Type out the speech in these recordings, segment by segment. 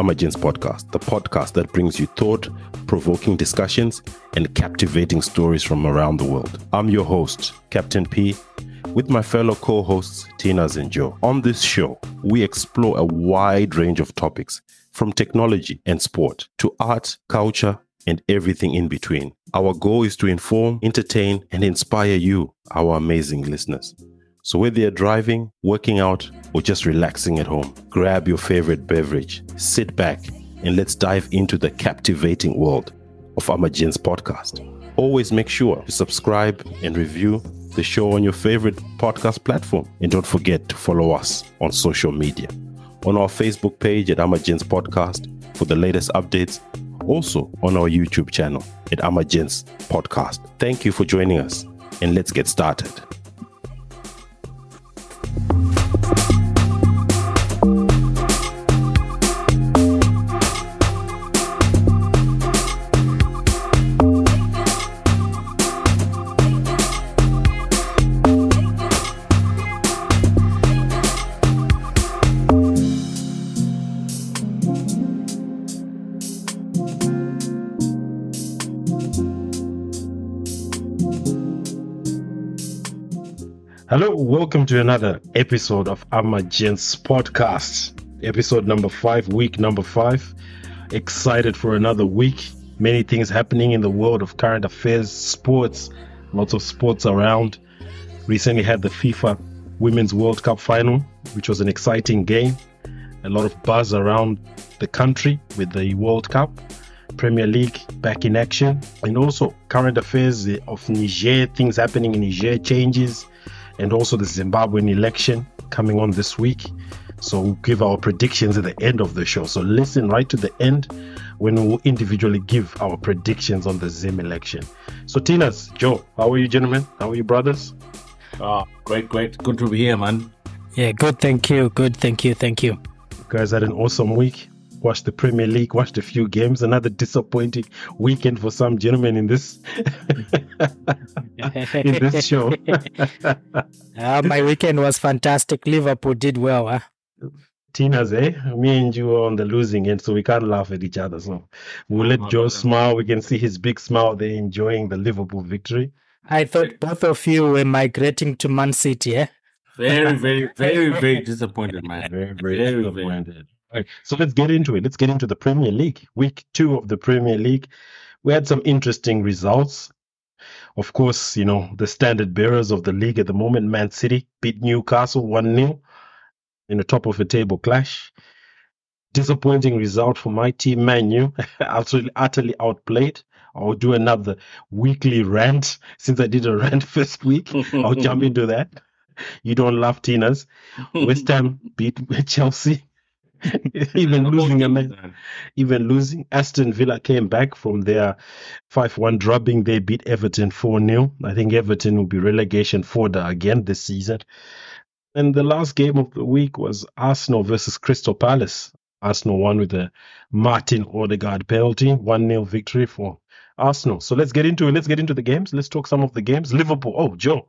Amagentz Podcast, the podcast that brings you thought provoking discussions and captivating stories from around the world. I'm your host, Captain P, with my fellow co hosts, Tina and Joe. On this show, we explore a wide range of topics from technology and sport to art, culture, and everything in between. Our goal is to inform, entertain, and inspire you, our amazing listeners. So, whether you're driving, working out, or just relaxing at home, grab your favorite beverage, sit back, and let's dive into the captivating world of Amagentz podcast. Always make sure to subscribe and review the show on your favorite podcast platform. And don't forget to follow us on social media. On our Facebook page at Amagentz Podcast for the latest updates. Also on our YouTube channel at Amagentz Podcast. Thank you for joining us, and let's get started. Hello, welcome to another episode of Amagentz podcast, episode number five, week number five. Excited for another week. Many things happening in the world of current affairs, sports, lots of sports around. Recently had the FIFA Women's World Cup final, which was an exciting game. A lot of buzz around the country with the World Cup. Premier League back in action, and also current affairs of Niger, things happening in Niger, changes and also the Zimbabwean election coming on this week. So we'll give our predictions at the end of the show. So listen right to the end when we'll individually give our predictions on the Zim election. So Tinas, Joe, how are you gentlemen? How are you brothers? Oh, great, great. Good to be here, man. Yeah, good. Thank you. Good. Thank you. Thank you. You guys had an awesome week watched the Premier League, watched a few games. Another disappointing weekend for some gentlemen in this in this show. uh, my weekend was fantastic. Liverpool did well. Huh? Tina's, eh? Me and you are on the losing end, so we can't laugh at each other. So we'll let Joe smile. We can see his big smile there, enjoying the Liverpool victory. I thought both of you were migrating to Man City, eh? Very, very, very, very disappointed, man. Very, very, very disappointed. Right. So let's get into it. Let's get into the Premier League. Week two of the Premier League. We had some interesting results. Of course, you know, the standard bearers of the league at the moment, Man City, beat Newcastle 1 0 in a top of a table clash. Disappointing result for my team, Man U. Absolutely, utterly outplayed. I'll do another weekly rant since I did a rant first week. I'll jump into that. You don't love Tinas. West Ham beat Chelsea even losing a man, even losing. Aston Villa came back from their 5 1 drubbing. They beat Everton 4 0. I think Everton will be relegation fodder again this season. And the last game of the week was Arsenal versus Crystal Palace. Arsenal won with a Martin Odegaard penalty, 1 0 victory for Arsenal. So let's get into it. Let's get into the games. Let's talk some of the games. Liverpool. Oh, Joe.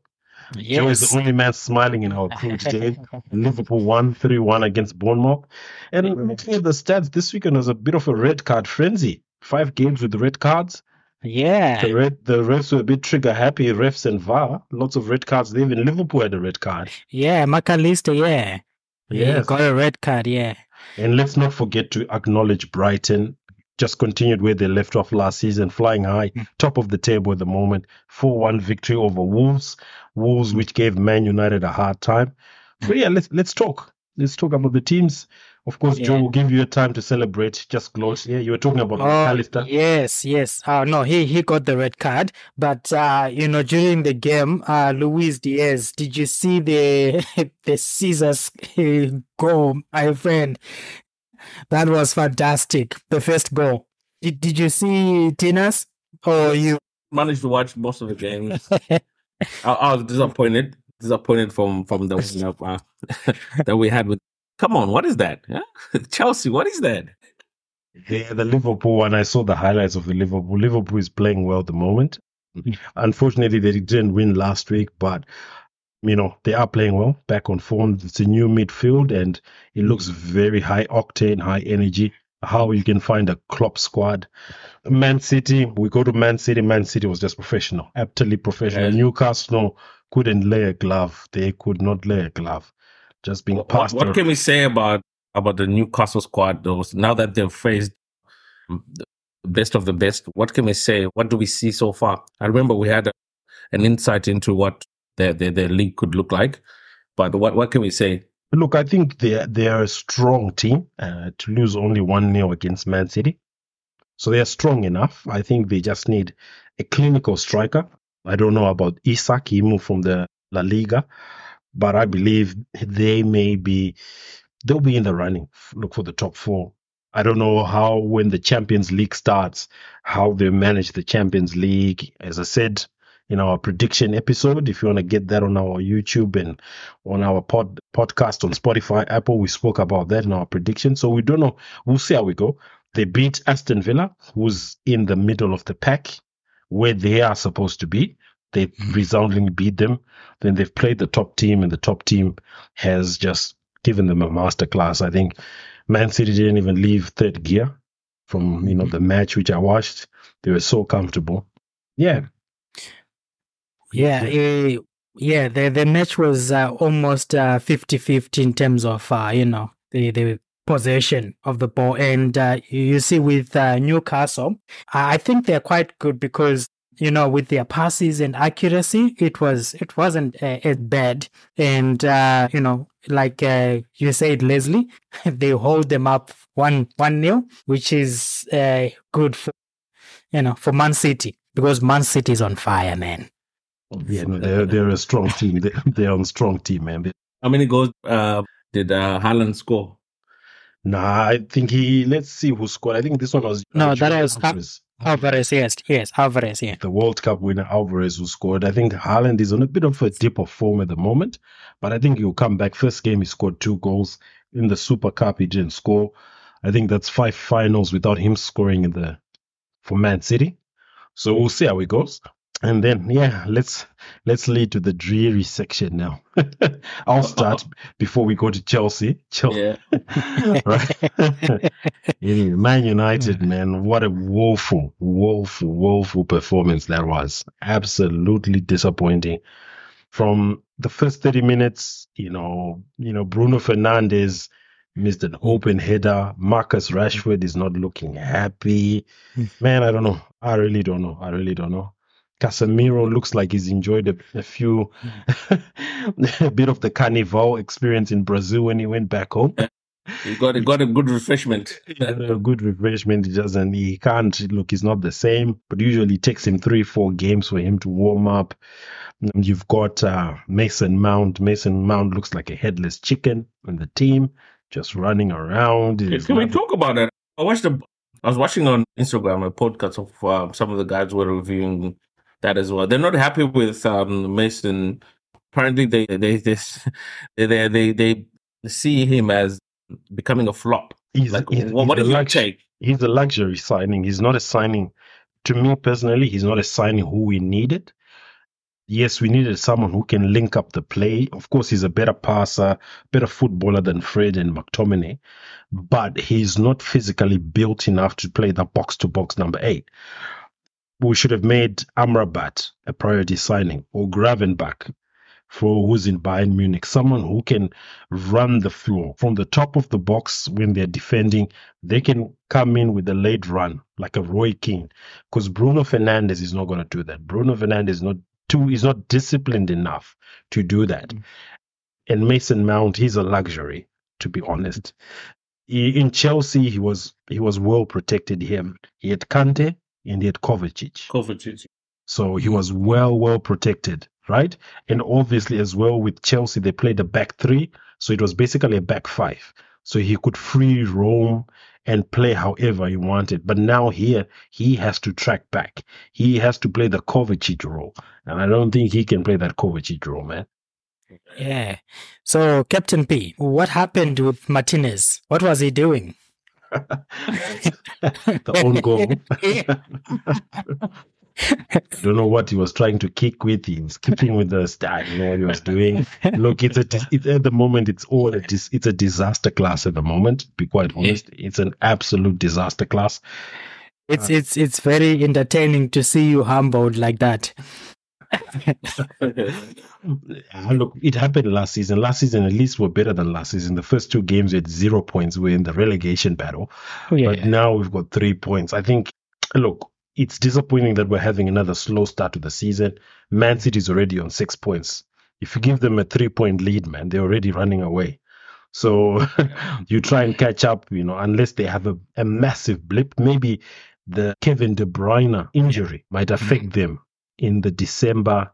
Yes. Joe is the only man smiling in our crew today. Liverpool won 3 1 against Bournemouth. And looking at the stats, this weekend was a bit of a red card frenzy. Five games with red cards. Yeah. The, red, the refs were a bit trigger happy, refs and VAR. Lots of red cards. They even Liverpool had a red card. Yeah, Mac Allister, yeah. Yeah, got a red card, yeah. And let's not forget to acknowledge Brighton just continued where they left off last season, flying high, mm. top of the table at the moment. 4 1 victory over Wolves. Wolves, which gave Man United a hard time. So, yeah, let's let's talk. Let's talk about the teams. Of course, yeah. Joe will give you a time to celebrate. Just close. Yeah, you were talking about oh, Yes, yes. Uh, no, he he got the red card, but uh, you know during the game, uh, Luis Diaz, did you see the the scissors goal, my friend? That was fantastic. The first goal. Did, did you see Tinas? Or you managed to watch most of the games? I, I, was disappointed. Disappointed from from the win uh, that we had with. Come on, what is that? Yeah? Chelsea, what is that? Yeah, the Liverpool one. I saw the highlights of the Liverpool. Liverpool is playing well at the moment. Mm-hmm. Unfortunately, they didn't win last week, but you know, they are playing well, back on form. It's a new midfield and it looks very high octane, high energy. How you can find a Klopp squad. Man City, we go to Man City. Man City was just professional, absolutely professional. Yes. Newcastle couldn't lay a glove. They could not lay a glove. Just being What, passed. what ar- can we say about about the Newcastle squad? Those now that they've faced the best of the best, what can we say? What do we see so far? I remember we had a, an insight into what their, their their league could look like, but what what can we say? Look, I think they they are a strong team uh, to lose only one 0 against Man City. So they are strong enough. I think they just need a clinical striker. I don't know about Isak. He moved from the La Liga, but I believe they may be they'll be in the running. Look for the top four. I don't know how when the Champions League starts, how they manage the Champions League. As I said in our prediction episode, if you want to get that on our YouTube and on our pod podcast on Spotify, Apple, we spoke about that in our prediction. So we don't know. We'll see how we go. They beat Aston Villa, who's in the middle of the pack, where they are supposed to be. They mm-hmm. resoundingly beat them. Then they've played the top team, and the top team has just given them a masterclass. I think Man City didn't even leave third gear from you know mm-hmm. the match which I watched. They were so comfortable. Yeah, Yeah, eh, yeah. The the match was uh, almost uh, 50-50 in terms of uh, you know the the possession of the ball, and uh, you see with uh, Newcastle, I I think they're quite good because you know with their passes and accuracy, it was it wasn't uh, as bad, and uh, you know like uh, you said, Leslie, they hold them up one one nil, which is uh, good for you know for Man City because Man City is on fire, man. Yeah. No, they're they're a strong team. They, they're on strong team, man. How many goals uh, did uh, Haaland score? Nah, I think he. Let's see who scored. I think this one was No, that was- Alvarez. Alvarez, yes, yes, Alvarez, yeah. the World Cup winner Alvarez who scored. I think Haaland is on a bit of a dip of form at the moment, but I think he'll come back. First game he scored two goals in the Super Cup. He didn't score. I think that's five finals without him scoring in the for Man City. So we'll see how it goes. And then yeah, let's let's lead to the dreary section now. I'll start before we go to Chelsea. Chelsea, Yeah. right? Man United, man, what a woeful, woeful, woeful performance that was. Absolutely disappointing. From the first 30 minutes, you know, you know, Bruno Fernandes missed an open header. Marcus Rashford is not looking happy. Hmm. Man, I don't know. I really don't know. I really don't know. Casemiro looks like he's enjoyed a, a few, a bit of the carnival experience in Brazil when he went back home. You got a, got a good refreshment. a good refreshment. He doesn't. He can't look. He's not the same. But usually it takes him three, four games for him to warm up. You've got uh, Mason Mount. Mason Mount looks like a headless chicken in the team, just running around. Can we talk about that? I watched the. I was watching on Instagram a podcast of uh, some of the guys were reviewing that as well. They're not happy with um, Mason. Apparently, they they they they they, they, see him as becoming a flop. He's, Like, he's- what, what he's is your lux- take? He's a luxury signing. He's not a signing. To me personally, he's not a signing who we needed. Yes, we needed someone who can link up the play. Of course, he's a better passer, better footballer than Fred and McTominay, but he's not physically built enough to play the box to box number eight. We should have made Amrabat a priority signing or Gravenberch for who's in Bayern Munich, someone who can run the floor from the top of the box when they're defending. They can come in with a late run like a Roy Keane, because Bruno Fernandes is not going to do that. Bruno Fernandes is not too is not disciplined enough to do that. Mm. And Mason Mount, he's a luxury, to be honest. He, in Chelsea, he was he was well protected. Had, he had Kante and he had Kovacic. Kovacic. So he was well, well protected, right? And obviously, as well with Chelsea, they played a back three. So it was basically a back five. So he could free roam and play however he wanted. But now here, he has to track back. He has to play the Kovacic role. And I don't think he can play that Kovacic role, man. Yeah. So, Captain P, what happened with Martinez? What was he doing? the own goal. I don't know what he was trying to kick with. He was kicking with the star. You know what he was doing. Look, it's a it's at the moment. It's all a dis- it's a disaster class at the moment. To be quite honest, it's an absolute disaster class. It's it's it's very entertaining to see you humbled like that. Ah, Look, it happened last season. Last season, at least, were better than last season. The first two games, we had zero points. We're in the relegation battle. Yeah. But now we've got three points. I think, look, it's disappointing that we're having another slow start to the season. Man City's already on six points. If you give them a three point lead, man, they're already running away. So you try and catch up, you know, unless they have a, a massive blip. Maybe the Kevin De Bruyne injury might affect them in the December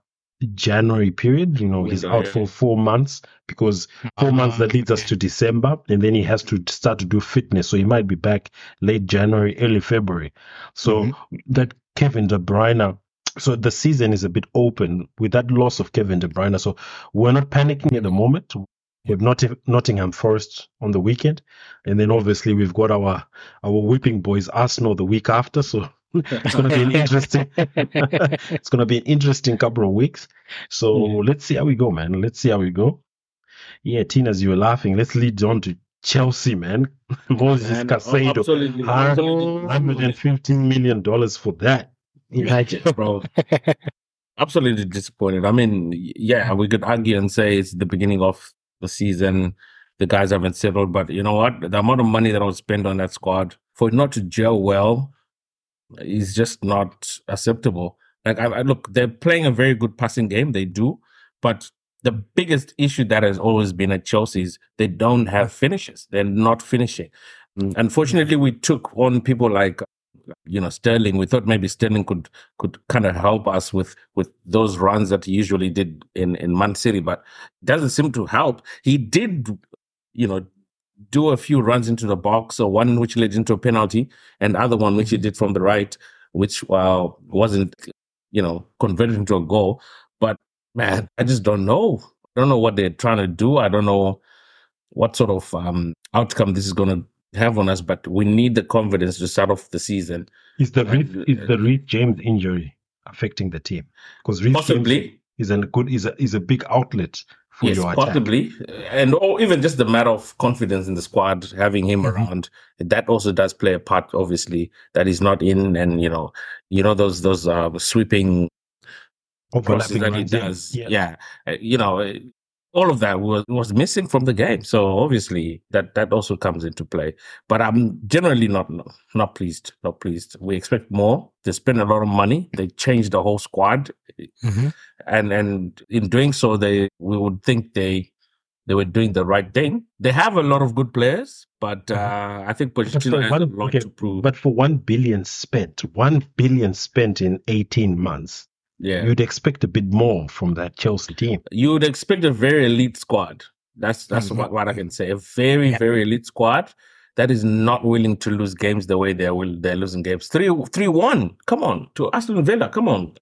January period. You know, he's out yeah. for four months because four months that leads us to December, and then he has to start to do fitness. So he might be back late January, early February. So mm-hmm. that Kevin De Bruyne. So the season is a bit open with that loss of Kevin De Bruyne. So we're not panicking at the moment. We have Not- Nottingham Forest on the weekend, and then obviously we've got our our whipping boys Arsenal the week after. So it's going to be an interesting. it's going to be an interesting couple of weeks. So let's see how we go, man. Let's see how we go. Yeah, Tina, as you were laughing, let's lead on to Chelsea, man. Moses Man, Caicedo, absolutely, absolutely. hundred and fifteen million dollars for that. Imagine. bro. Absolutely disappointed. I mean, yeah, we could argue and say it's the beginning of the season. The guys haven't settled, but you know what? The amount of money that I was spent on that squad for it not to gel well is just not acceptable. Like, I, I look, they're playing a very good passing game. They do, but the biggest issue that has always been at Chelsea is they don't have finishes. They're not finishing. Mm. Unfortunately, we took on people like you know Sterling. We thought maybe Sterling could could kind of help us with with those runs that he usually did in in Man City, but doesn't seem to help. He did, you know, do a few runs into the box, or one which led into a penalty, and other one which he did from the right, which uh, wasn't you know converted into a goal. But man, I just don't know. I don't know what they're trying to do. I don't know what sort of um, outcome this is going to have on us, but we need the confidence to start off the season. Is the. Reed, is the Reece James injury affecting the team? Because Reece James Possibly, is a good is a is a big outlet yes, possibly, and or even just the matter of confidence in the squad, having him Mhm. around. That also does play a part. Obviously, that he's not in, and you know, you know those those uh, sweeping Overlapping that he yeah. does. Yeah. Yeah, Uh, you know, uh, all of that was was missing from the game. So obviously that that also comes into play. But I'm generally not not pleased. Not pleased. We expect more. They spend a lot of money. They changed the whole squad, Mhm. And and in doing so, they we would think they. They were doing the right thing. They have a lot of good players, but uh, I think But for Pochettino has a lot okay, to prove. but for one billion spent, one billion spent in eighteen months, yeah, you'd expect a bit more from that Chelsea team. you would expect a very elite squad. That's that's Mhm. what, what I can say. A very Yeah. very elite squad that is not willing to lose games the way they're will they're losing games. Three three one. Come on to Aston Villa. Come on,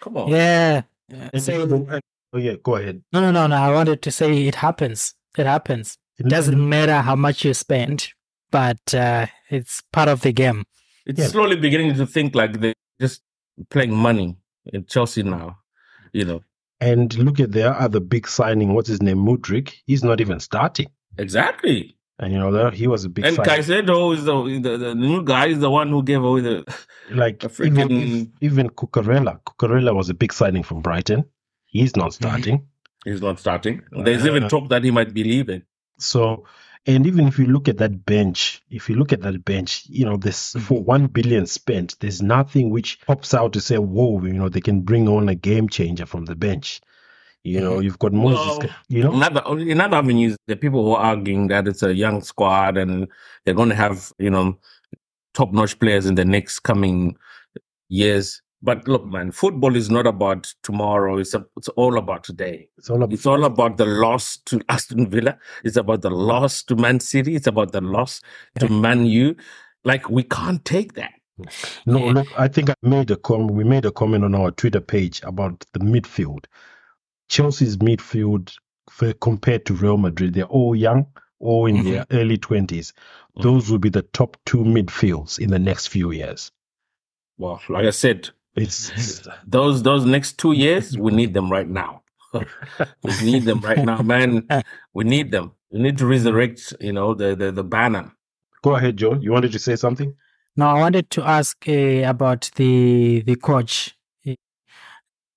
come on. Yeah. And So, so- oh yeah, go ahead. no, no, no, no. I wanted to say it happens. It happens. It doesn't matter how much you spend, but uh, it's part of the game. It's Yeah. slowly beginning to think like they're just playing money in Chelsea now. You know And look at their other big signing. What's his name? Mudryk. He's not even starting. exactly. And you know that he was a big and signing. Caicedo is the, the the new guy is the one who gave away the like even freaking- even Cucurella. Cucurella was a big signing from Brighton. He's not starting. He's not starting. There's even Uh, talk that he might be leaving. So, and even if you look at that bench, if you look at that bench, you know, this for one billion spent, there's nothing which pops out to say, whoa, you know, they can bring on a game changer from the bench. You know, mm-hmm. you've got Moses, Well, you know, Another, in other avenues, the people who are arguing that it's a young squad and they're going to have, you know, top notch players in the next coming years. But look, man, football is not about tomorrow. It's, a, it's all about today. it's all about It's all about the loss to Aston Villa. It's about the loss to Man City. It's about the loss to Man U. Like, we can't take that. No, Yeah. look, I think I made a com- we made a comment on our Twitter page about the midfield. Chelsea's midfield compared to Real Madrid, they're all young, all in their early 20s. Those will be the top two midfields in the next few years. Well, like I said, It's, it's those those next two years, we need them right now. we need them right now, man. We need them. We need to resurrect, you know, the the, the banner. go ahead, Joe. You wanted to say something? Now, I wanted to ask uh, about the the coach.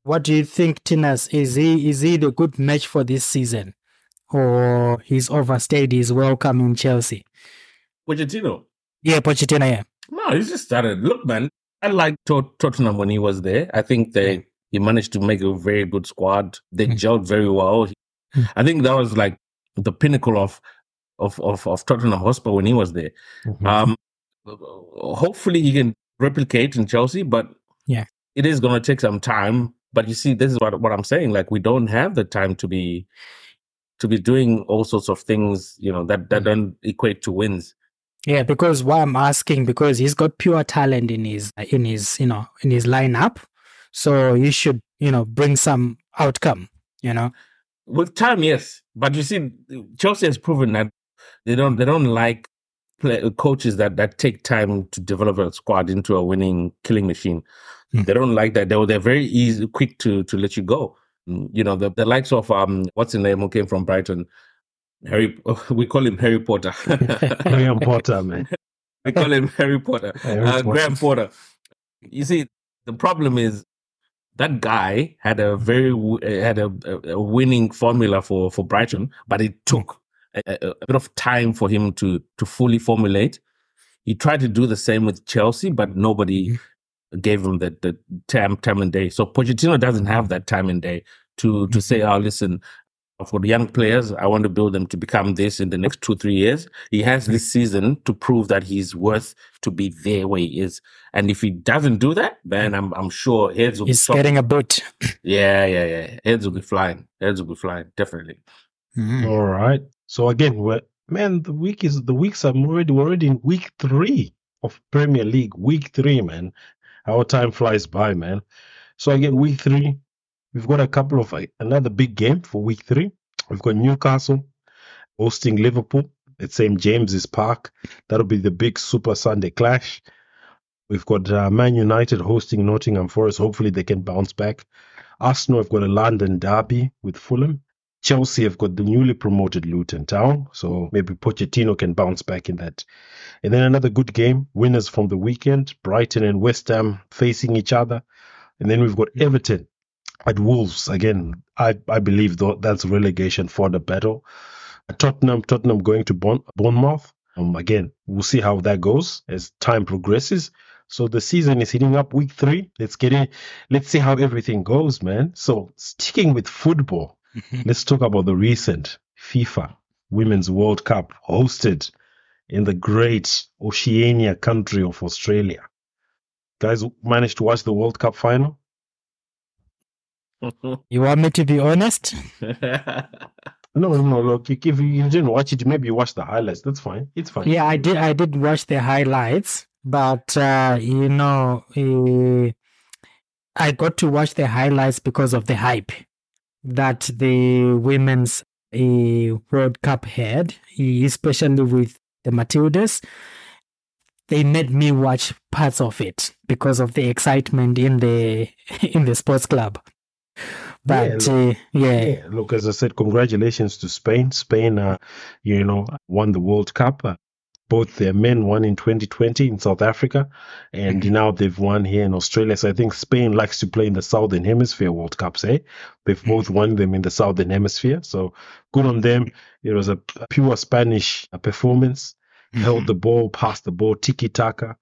What do you think, Tinas? Is he is he the good match for this season, or he's overstayed his welcome in Chelsea? Pochettino. Yeah, Pochettino. Yeah. No, he's just started. Look, man, I liked Tot- Tottenham when he was there. I think they he managed to make a very good squad. They Mm. gelled very well. Mm. I think that was like the pinnacle of of of, of Tottenham Hotspur when he was there. Mm-hmm. Um, hopefully he can replicate in Chelsea, but Yeah. it is going to take some time. But you see, this is what what I'm saying. Like we don't have the time to be to be doing all sorts of things, you know, that Mm. that don't equate to wins. Yeah, because why I'm asking because he's got pure talent in his in his you know in his lineup, so he should you know bring some outcome. You know. With time, yes, but you see, Chelsea has proven that they don't they don't like coaches that that take time to develop a squad into a winning killing machine. Hmm. They don't like that. They they're very easy, quick to to let you go. Mm, You know, the, the likes of um, what's his name who came from Brighton, Harry. We call him Harry Potter. Harry Potter, man. we call him Harry Potter. Harry uh, Potter. Graham Potter. You see, the problem is that guy had a very had a, a, a winning formula for for Brighton, but it took a, a, bit of time for him to to fully formulate. He tried to do the same with Chelsea, but nobody mm-hmm. gave him the, the time time and day. So Pochettino doesn't have that time and day to to mm-hmm. say, "Oh, listen." For the young players, I want to build them to become this in the next two, three years. He has this mm-hmm. season to prove that he's worth to be there where he is. And if he doesn't do that, then I'm I'm sure heads will He's be getting a boot. yeah, yeah, yeah. Heads will be flying. Heads will be flying. Definitely. Mhm. All right. So again, we're, man, the week is the weeks are already we're already in week three of Premier League. Week three, man. Our time flies by, man. So again, week three, we've got a couple of like, another big game for week three. We've got Newcastle hosting Liverpool at St James's Park. That'll be the big Super Sunday clash. We've got uh, Man United hosting Nottingham Forest. Hopefully, they can bounce back. Arsenal have got a London derby with Fulham. Chelsea have got the newly promoted Luton Town, so maybe Pochettino can bounce back in that. And then another good game, winners from the weekend, Brighton and West Ham facing each other. And then we've got Everton at Wolves. Again, I, I believe that's relegation for the battle. Tottenham, Tottenham going to Bourne- Bournemouth. Um, again, we'll see how that goes as time progresses. So the season is hitting up week three. Let's get in. Let's see how everything goes, man. So sticking with football, let's talk about the recent FIFA Women's World Cup hosted in the great Oceania country of Australia. Guys managed to watch the World Cup final? You want me to be honest? No, no, no. Look, if you, you didn't watch it, maybe you watched the highlights. That's fine. It's fine. Yeah, I did. I did watch the highlights, but uh, you know, eh, I got to watch the highlights because of the hype that the women's eh, World Cup had, especially with the Matildas. They made me watch parts of it because of the excitement in the in the sports club. But Yeah, uh, yeah, Yeah, look, as I said, congratulations to Spain. Spain, uh, you know, won the World Cup. Both their men won in 2020 in South Africa, and now they've won here in Australia. So I think Spain likes to play in the Southern Hemisphere World Cups. Eh, they've both won them in the Southern Hemisphere. So good on them. It was a pure Spanish uh, performance. Held the ball, passed the ball, tiki taka.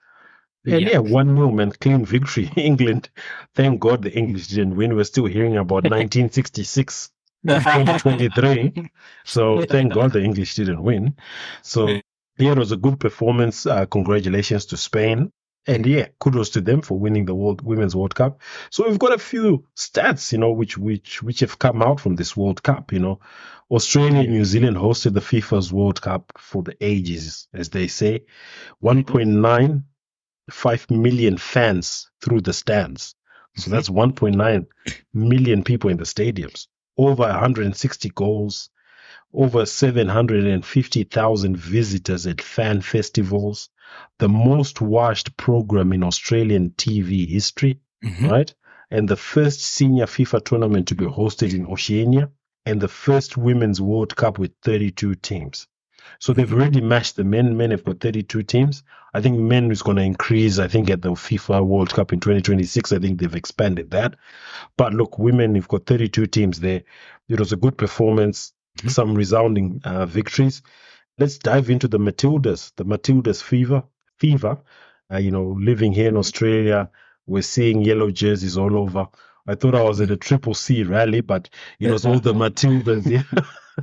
And Yeah. yeah, one man, clean victory. England, thank God the English didn't win. We're still hearing about 1966, 2023. So thank God the English didn't win. So yeah, it was a good performance. Uh, congratulations to Spain. And yeah, kudos to them for winning the World Women's World Cup. So we've got a few stats, you know, which which which have come out from this World Cup. You know, Australia and New Zealand hosted the FIFA's World Cup for the ages, as they say. 1.95 million fans through the stands. So that's 1.9 million people in the stadiums. Over 160 goals, over 750,000 visitors at fan festivals, the most watched program in Australian TV history. Mhm. right? And the first senior FIFA tournament to be hosted in Oceania, and the first Women's World Cup with 32 teams. So they've already matched the men. Men have got 32 teams. I think men is going to increase. I think at the FIFA World Cup in 2026, I think they've expanded that. But look, women, you've got 32 teams there. It was a good performance, Mhm. some resounding uh, victories. Let's dive into the Matildas, the Matildas fever. Fever, uh, you know, living here in Australia, we're seeing yellow jerseys all over. I thought I was at a triple C rally, but it was all the Matildas. Yeah.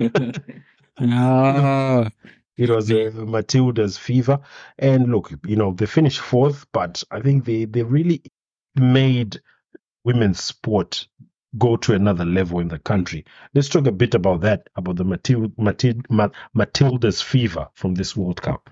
Oh, It was uh, Matilda's fever. And look, you know, they finished fourth, but I think they, they really made women's sport go to another level in the country. Let's talk a bit about that, about the Matil- Matil- Ma- Matilda's fever from this World Cup.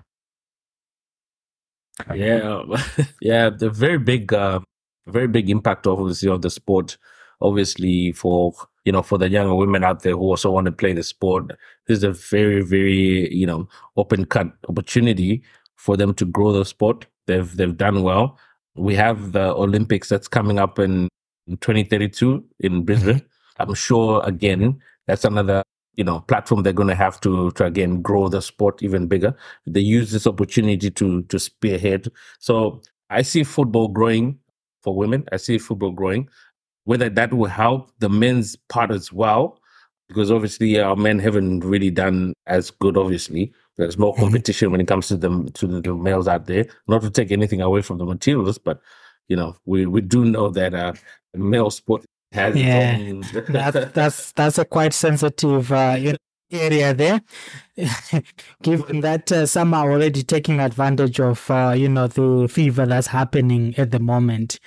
Yeah, yeah, the very big, uh, very big impact obviously of the sport. Obviously, for you know, for the younger women out there who also want to play the sport, this is a very, very you know open cut opportunity for them to grow the sport. They've they've done well. We have the Olympics that's coming up in 2032 in Brisbane. I'm sure again that's another you know platform they're going to have to to again grow the sport even bigger they use this opportunity to to spearhead. So I see football growing for women. I see football growing. Whether that will help the men's part as well, because obviously our men haven't really done as good. Obviously, there's more Mhm. competition when it comes to the to the, the males out there. Not to take anything away from the Matildas, but you know we we do know that uh, male sport has its Yeah, that, that's that's a quite sensitive uh, area there, given that uh, some are already taking advantage of uh, you know the fever that's happening at the moment.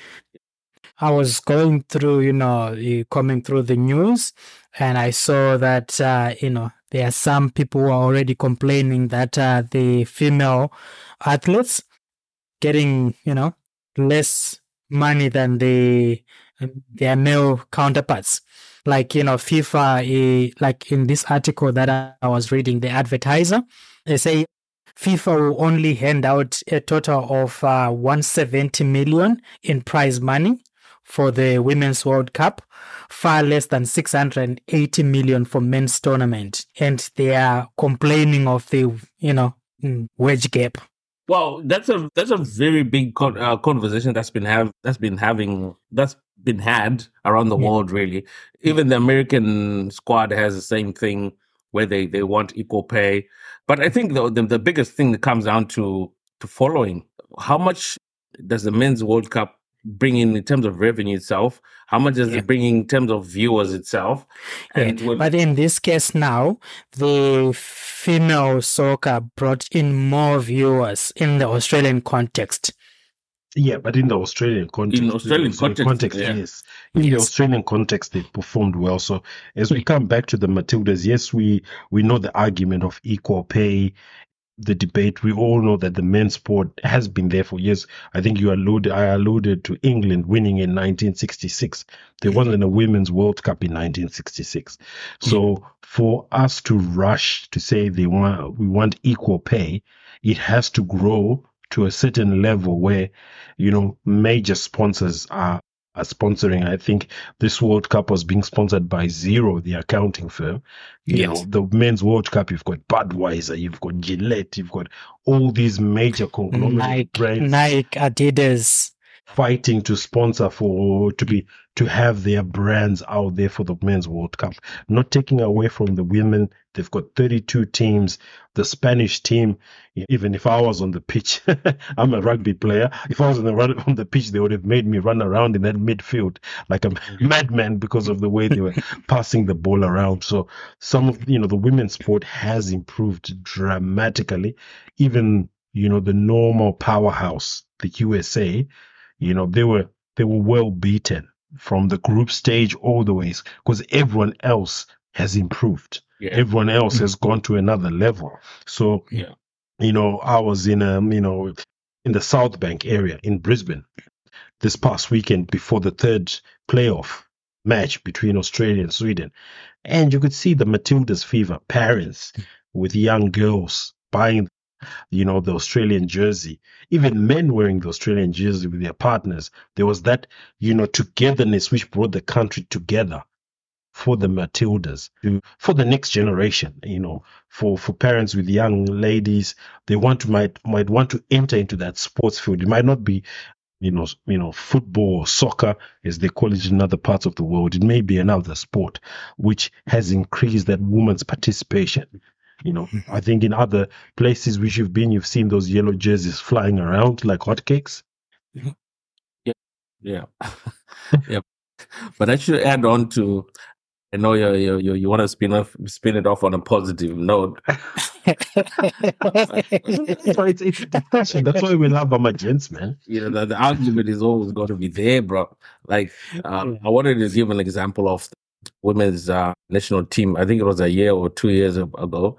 I was going through, you know, coming through the news, and I saw that uh, you know there are some people who are already complaining that uh, the female athletes getting you know less money than the their male counterparts. Like you know, FIFA, eh, like in this article that I, I was reading, the advertiser, they say FIFA will only hand out a total of uh, 170 million in prize money for the Women's World Cup, far less than 680 million for men's tournament, and they are complaining of the you know mm, wage gap. Well, that's a that's a very big con- uh, conversation that's been have that's been having that's been had around the Yeah. world. Really, even the American squad has the same thing where they they want equal pay. But I think the the, the biggest thing that comes down to to following how much does the men's World Cup bring in in terms of revenue itself? How much does Yeah. it bring in terms of viewers itself? Yeah, And when- But in this case now, the female soccer brought in more viewers in the Australian context. Yeah, but in the Australian context, In Australian context, yeah. yes. In the Australian context, they performed well. So as we come back to the Matildas, yes, we we know the argument of equal pay, the debate. We all know that the men's sport has been there for years. I think you alluded, I alluded to England winning in 1966. There wasn't a women's World Cup in 1966. So for us to rush to say they want we want equal pay, it has to grow to a certain level where you know major sponsors are are sponsoring. I think this World Cup was being sponsored by Xero, the accounting firm. You Yes. know, the men's World Cup, you've got Budweiser, you've got Gillette, you've got all these major conglomerate Nike, brands Nike, Adidas. Fighting to sponsor for to be to have their brands out there for the men's World Cup. Not taking away from the women, they've got 32 teams. The Spanish team, even if I was on the pitch, I'm a rugby player. If I was on the run on the pitch, they would have made me run around in that midfield like a mm-hmm. madman because of the way they were passing the ball around. So some of you know the women's sport has improved dramatically. Even you know the normal powerhouse, the USA, you know they were they were well beaten from the group stage all the ways because everyone else has improved. Yeah. everyone else has gone to another level. So Yeah. you know i was in um you know in the south bank area in brisbane this past weekend before the third playoff match between australia and sweden. And you could see the matildas fever parents with young girls buying you know, the Australian jersey, even men wearing the Australian jersey with their partners. There was that, you know, togetherness which brought the country together for the Matildas, to, for the next generation, you know, for, for parents with young ladies, they want to might might want to enter into that sports field. It might not be, you know, you know, football or soccer as they call it in other parts of the world. It may be another sport which has increased that woman's participation. You know, I think in other places which you've been, you've seen those yellow jerseys flying around like hotcakes. Yeah, yeah. Yeah. But I should add on to I know you you you, you want to spin off spin it off on a positive note. it's, it's a discussion. That's why we love our gents, man. You know, the, the argument is always got to be there, bro. Like, um, I wanted to give an example of women's uh, national team. I think it was a year or two years ago.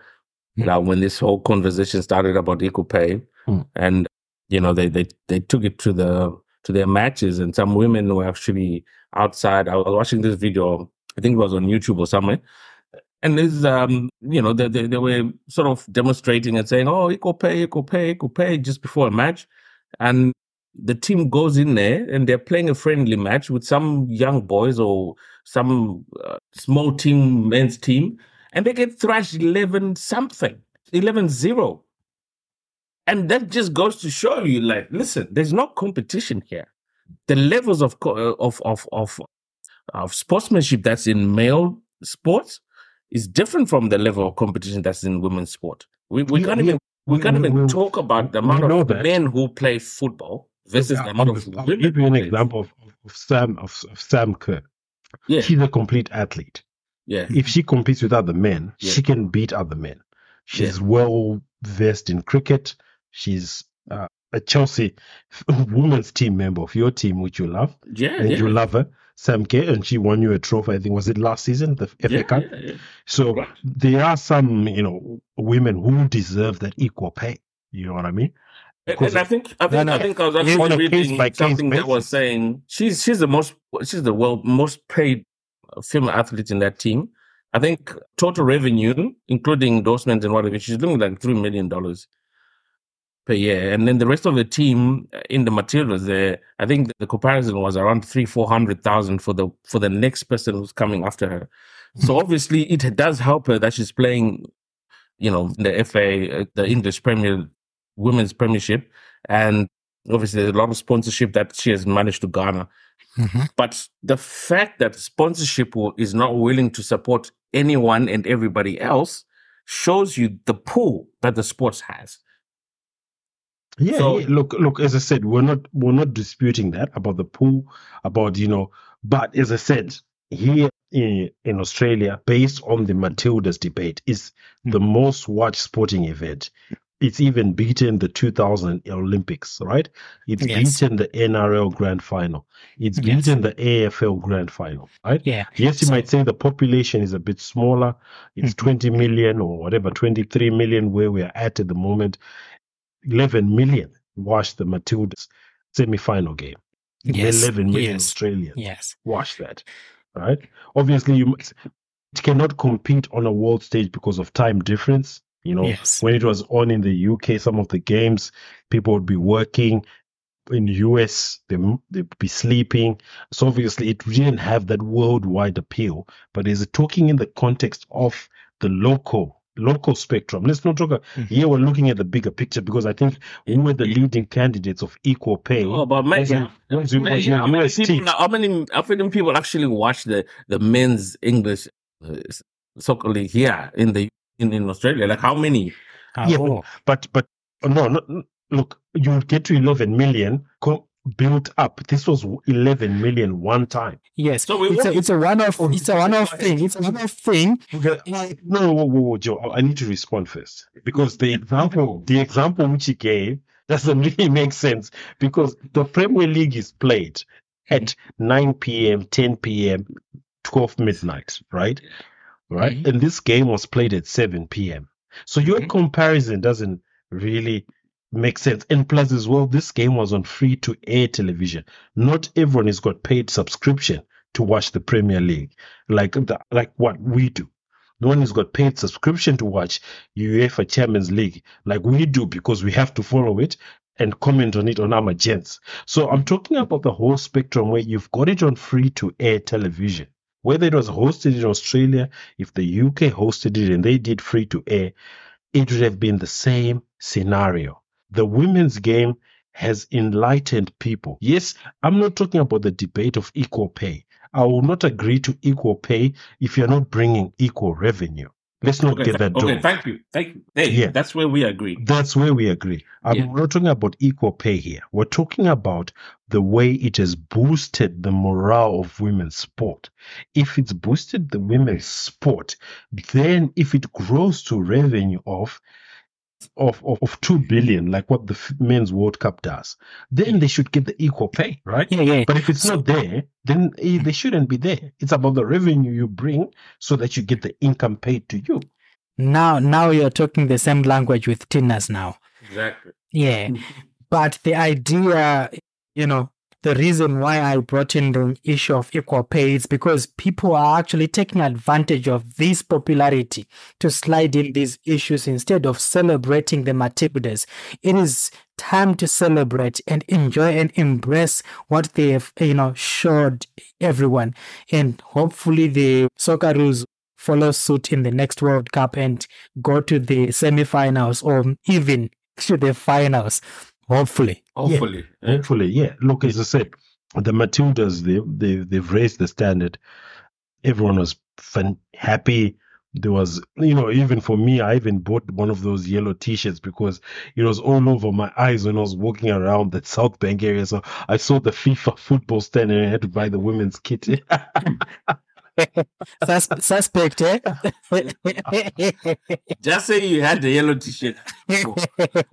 Now, when this whole conversation started about equal pay, Hmm. and you know, they they they took it to the to their matches, and some women were actually outside. I was watching this video. I think it was on YouTube or somewhere. And this, um, you know, they, they, they were sort of demonstrating and saying, "Oh, equal pay, equal pay, equal pay," just before a match, and the team goes in there and they're playing a friendly match with some young boys or some uh, small team, men's team, and they get thrashed 11 something, 11 0. And that just goes to show you, like, listen, there's no competition here. The levels of uh, of of of, of sportsmanship that's in male sports is different from the level of competition that's in women's sport. We we Yeah, can't even we can't even we- talk about the amount of that. men who play football versus the I'll, amount of I'll women. give you an example of, of Sam of, of Sam Kerr. Yeah. She's a complete athlete. Yeah, If she competes with other men, Yeah. she can beat other men. She's well versed in cricket. She's uh, a Chelsea women's team member of your team, which you love, yeah, and yeah. you love her, Sam Kerr, and she won you a trophy. I think was it last season, the FA yeah, Cup. yeah, yeah. So Right. there are some, you know, women who deserve that equal pay. You know what I mean? And, and I think I think no. I think I was actually reading something that was saying she's she's the most she's the world most paid female athlete in that team. I think total revenue, including endorsements and whatever, she's doing like three million dollars per year. And then the rest of the team uh, in the Matildas there, I think the comparison was around three, four hundred thousand for the for the next person who's coming after her. So obviously it does help her that she's playing, you know, the FA, uh, the English Premier Women's Premiership, and obviously there's a lot of sponsorship that she has managed to garner. Mhm. But the fact that sponsorship is not willing to support anyone and everybody else shows you the pull that the sports has. Yeah, So- yeah, look, look. As I said, we're not we're not disputing that about the pool, about you know. But as I said, here in in Australia, based on the Matildas debate, is the most watched sporting event. It's even beaten the 2000 Olympics, right? It's Yes. beaten the NRL Grand Final. It's Yes. beaten the AFL Grand Final, right? Yeah. Yes, you So- might say the population is a bit smaller. It's Mhm. 20 million or whatever, 23 million where we are at at the moment. 11 million watched the Matildas semi-final game. Yes. 11 million Yes. Australians Yes. watch that, right? Obviously, you must- it cannot compete on a world stage because of time difference. You know, Yes. when it was on in the UK, some of the games people would be working. In the US, they they'd be sleeping. So obviously, it didn't have that worldwide appeal. But is it talking in the context of the local local spectrum? Let's not talk. Mhm. Here we're looking at the bigger picture because I think we were the leading candidates of equal pay. Oh, but man, Was in- was in- was in how, many people, how many how many people actually watch the the men's English uh, soccer league here in the in, in Australia? Like how many? Yeah, Oh. but but no, no, no, look, you get to 11 million co- built up. This was 11 million one time. Yes. So it's a it's a one off Oh, it's a one off thing. It's a one off thing. Okay, No, whoa, whoa, whoa, Joe, I need to respond first because the example, the example which he gave doesn't really make sense because the Premier League is played at 9 p.m., 10 p.m., 12 midnight, right? Right, Mhm. and this game was played at 7 p.m. So your Mhm. comparison doesn't really make sense. And plus, as well, this game was on free to air television. Not everyone has got paid subscription to watch the Premier League, like the, like what we do. No one has got paid subscription to watch UEFA Champions League like we do because we have to follow it and comment on it on our gents. So I'm talking about the whole spectrum where you've got it on free to air television. Whether it was hosted in Australia, if the UK hosted it and they did free to air, it would have been the same scenario. The women's game has enlightened people. Yes, I'm not talking about the debate of equal pay. I will not agree to equal pay if you're not bringing equal revenue. Let's not Okay, get that okay, done. thank you. Thank you. Hey, Yeah. that's where we agree. That's where we agree. I'm Yeah. not talking about equal pay here. We're talking about the way it has boosted the morale of women's sport. If it's boosted the women's sport, then if it grows to revenue of of, of, of 2 billion, like what the men's World Cup does, then they should get the equal pay, right? Yeah, yeah. But if it's not there, then they shouldn't be there. It's about the revenue you bring so that you get the income paid to you. Now, now you're talking the same language with Tinas now. Exactly. Yeah. Mm-hmm. but the idea, you know, the reason why I brought in the issue of equal pay is because people are actually taking advantage of this popularity to slide in these issues instead of celebrating the Matildas. It is time to celebrate and enjoy and embrace what they have, you know, showed everyone. And hopefully the Socceroos follow suit in the next World Cup and go to the semi-finals or even to the finals. Hopefully. Hopefully. eh? Hopefully, yeah. Look, as I said, the Matildas they they they've raised the standard. Everyone was fun, happy. There was, you know, even for me, I even bought one of those yellow T-shirts because it was all over my eyes when I was walking around the South Bank area. So I saw the FIFA football stand and I had to buy the women's kit. Sus- suspect, eh? Just say you had the yellow t-shirt.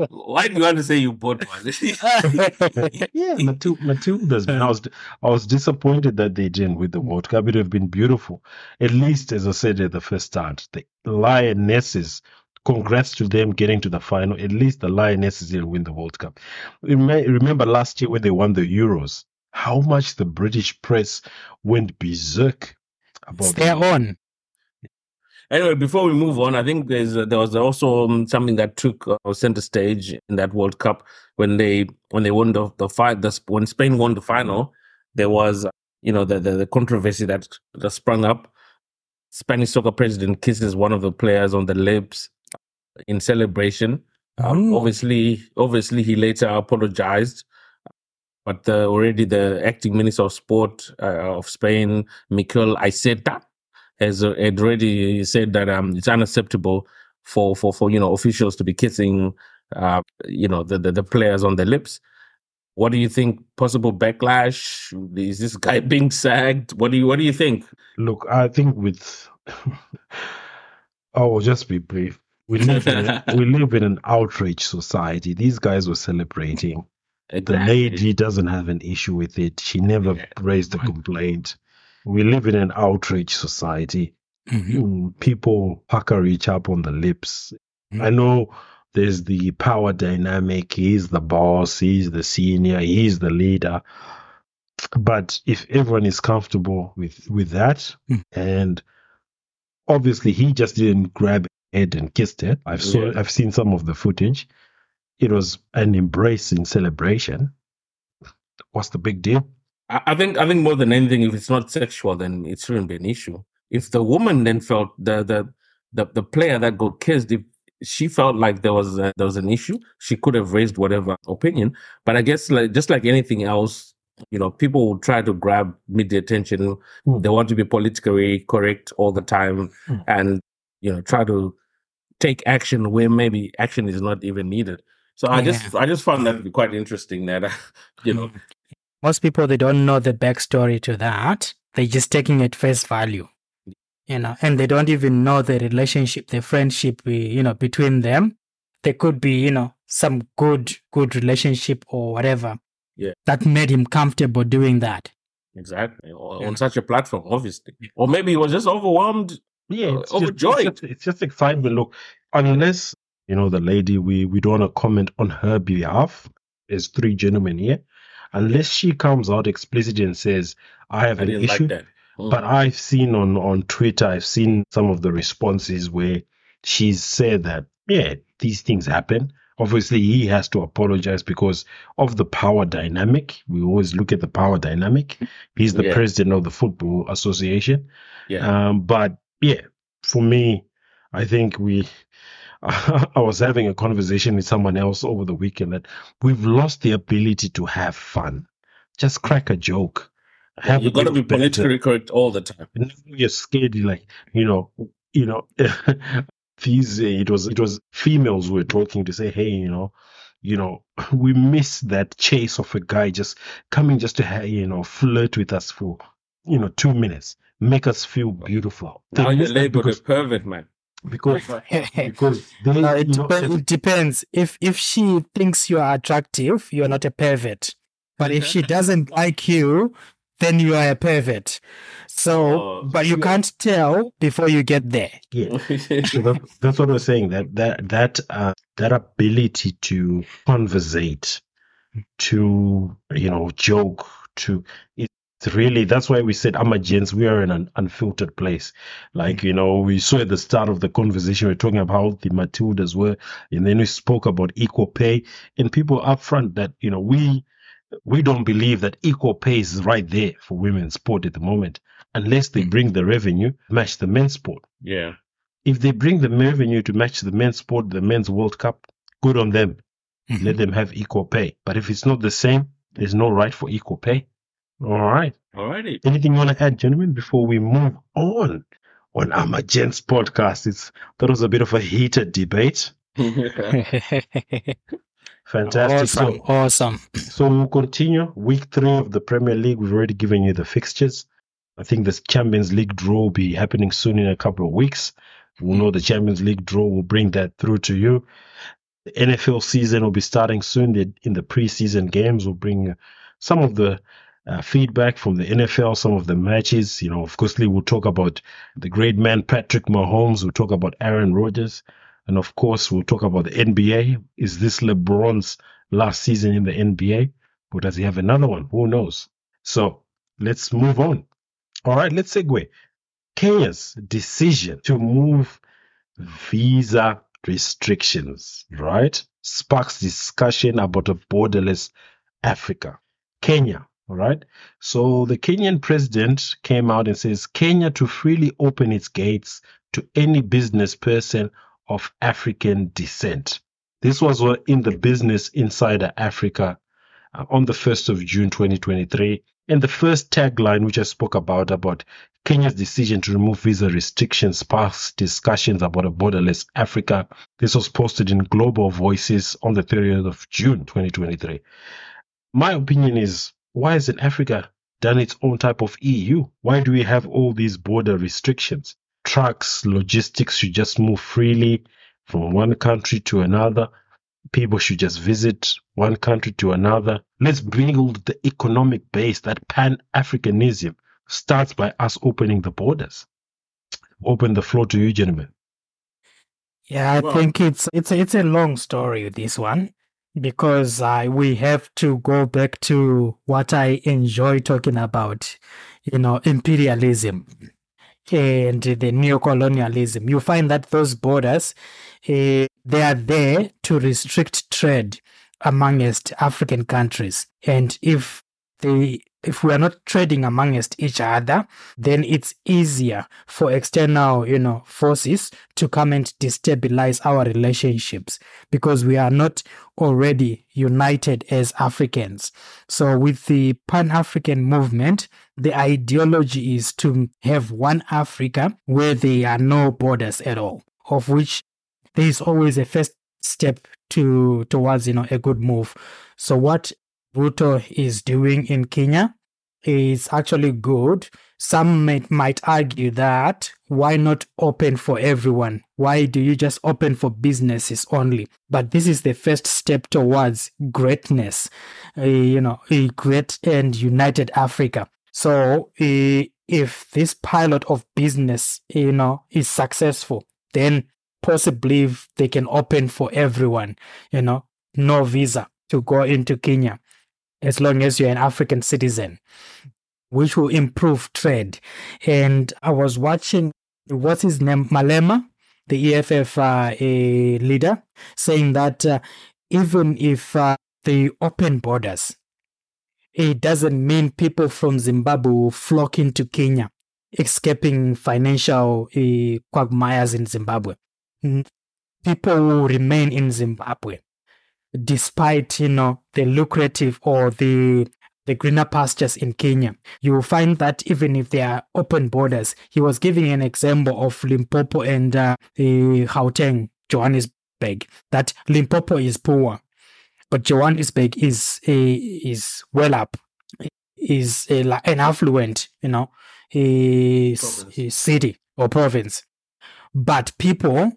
Why do you want to say you bought one? yeah, Matil- Matildas. Man, I was I was disappointed that they didn't with the World Cup. It would have been beautiful. At least, as I said at the first start, the Lionesses. Congrats to them getting to the final. At least the Lionesses didn't win the World Cup. Remember last year when they won the Euros, how much the British press went berserk about Stay on. Anyway, before we move on, I think there's uh, there was also um, something that took uh, center stage in that World Cup when they when they won the the fight. The, when Spain won the final, there was uh, you know the, the the controversy that that sprung up. Spanish soccer president kisses one of the players on the lips in celebration. Um. Obviously, obviously, he later apologized. But the, already the acting minister of sport uh, of Spain, Miquel Iceta, has uh, had already said that um, it's unacceptable for, for, for you know officials to be kissing uh, you know the, the the players on the lips. What do you think? Possible backlash? Is this guy being sacked? What do you What do you think? Look, I think with I will just be brief. We live in a, we live in an outrage society. These guys were celebrating. The lady doesn't have an issue with it. She never Yeah. raised a complaint. We live in an outrage society. Mhm. Mm, People pucker each up on the lips. I know there's the power dynamic. He's the boss. He's the senior. He's the leader. But if everyone is comfortable with with that, Mm. and obviously he just didn't grab head and kissed it. I've saw I've seen some of the footage. It was an embrace in celebration. What's the big deal? I think I think more than anything, if it's not sexual, then it shouldn't be an issue. If the woman then felt the the the, the player that got kissed, if she felt like there was a, there was an issue, she could have raised whatever opinion. But I guess like just like anything else, you know, people will try to grab media attention. Hmm. They want to be politically correct all the time, Hmm. and you know, try to take action where maybe action is not even needed. So I just I just found that to be quite interesting that you know Most people they don't know the backstory to that. They're just taking it face value. You know, and they don't even know the relationship, the friendship, uh, you know, between them. There could be, you know, some good, good relationship or whatever. Yeah. That made him comfortable doing that. Exactly. Or Yeah. on such a platform, obviously. Or maybe he was just overwhelmed. Yeah, Uh, it's just, overjoyed. It's just, it's just excitement. Look, unless you know the lady, we we don't want to comment on her behalf. There's three gentlemen here. Unless she comes out explicitly and says, "I have I an issue," like that. Mm. But I've seen on, on Twitter, I've seen some of the responses where she's said that, yeah, these things happen. Obviously, he has to apologize because of the power dynamic. We always look at the power dynamic. He's the Yeah. president of the Football Association. yeah. Um, but yeah, for me, I think we. I was having a conversation with someone else over the weekend that we've lost the ability to have fun. Just crack a joke. Have you got to be politically correct all the time. You're scared. You're like, you know, you know, these. It was it was females who were talking to say, hey, you know, you know, we miss that chase of a guy just coming just to, you know, flirt with us for, you know, two minutes, make us feel beautiful. Now you're labeled a pervert, man. Because because they, No, it, you know, it depends. If if she thinks you are attractive, you're not a pervert. But if she doesn't like you, then you are a pervert. So, Oh, but you yeah. can't tell before you get there. yeah. So that, that's what I was saying. That that that uh, that ability to conversate, to you know joke, to it's really that's why we said Amagentz, we are in an unfiltered place. Like you know, we saw at the start of the conversation, we are talking about how the Matildas were, and then we spoke about equal pay, and people upfront that you know we we don't believe that equal pay is right there for women's sport at the moment, unless they mm. bring the revenue match the men's sport yeah. if they bring the revenue to match the men's sport, the men's World Cup, good on them. Mm-hmm. Let them have equal pay. But if it's not the same, there's no right for equal pay. All right. Alrighty. Anything you want to add, gentlemen, before we move on on Amagentz podcast? It's that was a bit of a heated debate. Fantastic. awesome, So, awesome. so we'll continue. Week three of the Premier League. We've already given you the fixtures. I think the Champions League draw will be happening soon in a couple of weeks. We'll know the Champions League draw. We'll bring that through to you. The NFL season will be starting soon. In the preseason games, we'll bring some of the uh, feedback from the NFL, some of the matches. You know, of course, we'll talk about the great man Patrick Mahomes. We'll talk about Aaron Rodgers. And of course, we'll talk about the NBA. Is this LeBron's last season in the NBA? Or does he have another one? Who knows? So let's move on. All right, let's segue. Kenya's decision to move visa restrictions, right, sparks discussion about a borderless Africa. Kenya, all right. So the Kenyan president came out and says Kenya to freely open its gates to any business person of African descent. This was in the Business Insider Africa uh, on the 1st of June 2023. And the first tagline, which I spoke about, about Kenya's decision to remove visa restrictions, sparks discussions about a borderless Africa. This was posted in Global Voices on the 30th of June 2023. My opinion is, why hasn't Africa done its own type of EU? Why do we have all these border restrictions? Trucks, logistics should just move freely from one country to another people should just visit one country to another. Let's build the economic base that Pan Africanism starts by us opening the borders. Open the floor to you, gentlemen. Yeah, I Well- think it's it's a, it's a long story this one because uh, we have to go back to what I enjoy talking about, you know, imperialism and the neocolonialism. You find that those borders eh, they are there to restrict trade amongst African countries, and if they if we are not trading amongst each other, then it's easier for external, you know, forces to come and destabilize our relationships because we are not already united as Africans. So with the Pan-African movement, the ideology is to have one Africa where there are no borders at all, of which there is always a first step to towards you know a good move. So what Ruto is doing in Kenya is actually good. Some might, might argue that why not open for everyone? Why do you just open for businesses only? But this is the first step towards greatness, uh, you know, a great and united Africa. So uh, if this pilot of business, you know, is successful, then possibly they can open for everyone, you know, no visa to go into Kenya as long as you're an African citizen. which will improve trade. And I was watching, what's his name, Malema, the EFF uh, leader, saying that uh, even if uh, they open borders, it doesn't mean people from Zimbabwe will flock into Kenya, escaping financial uh, quagmires in Zimbabwe. People will remain in Zimbabwe despite you know the lucrative or the the greener pastures in Kenya. You will find that even if there are open borders, he was giving an example of Limpopo and uh, Gauteng, Johannesburg, that Limpopo is poor, but Johannesburg is a, is well up, is eh, a, an affluent, you know, eh, a, a city or province. But people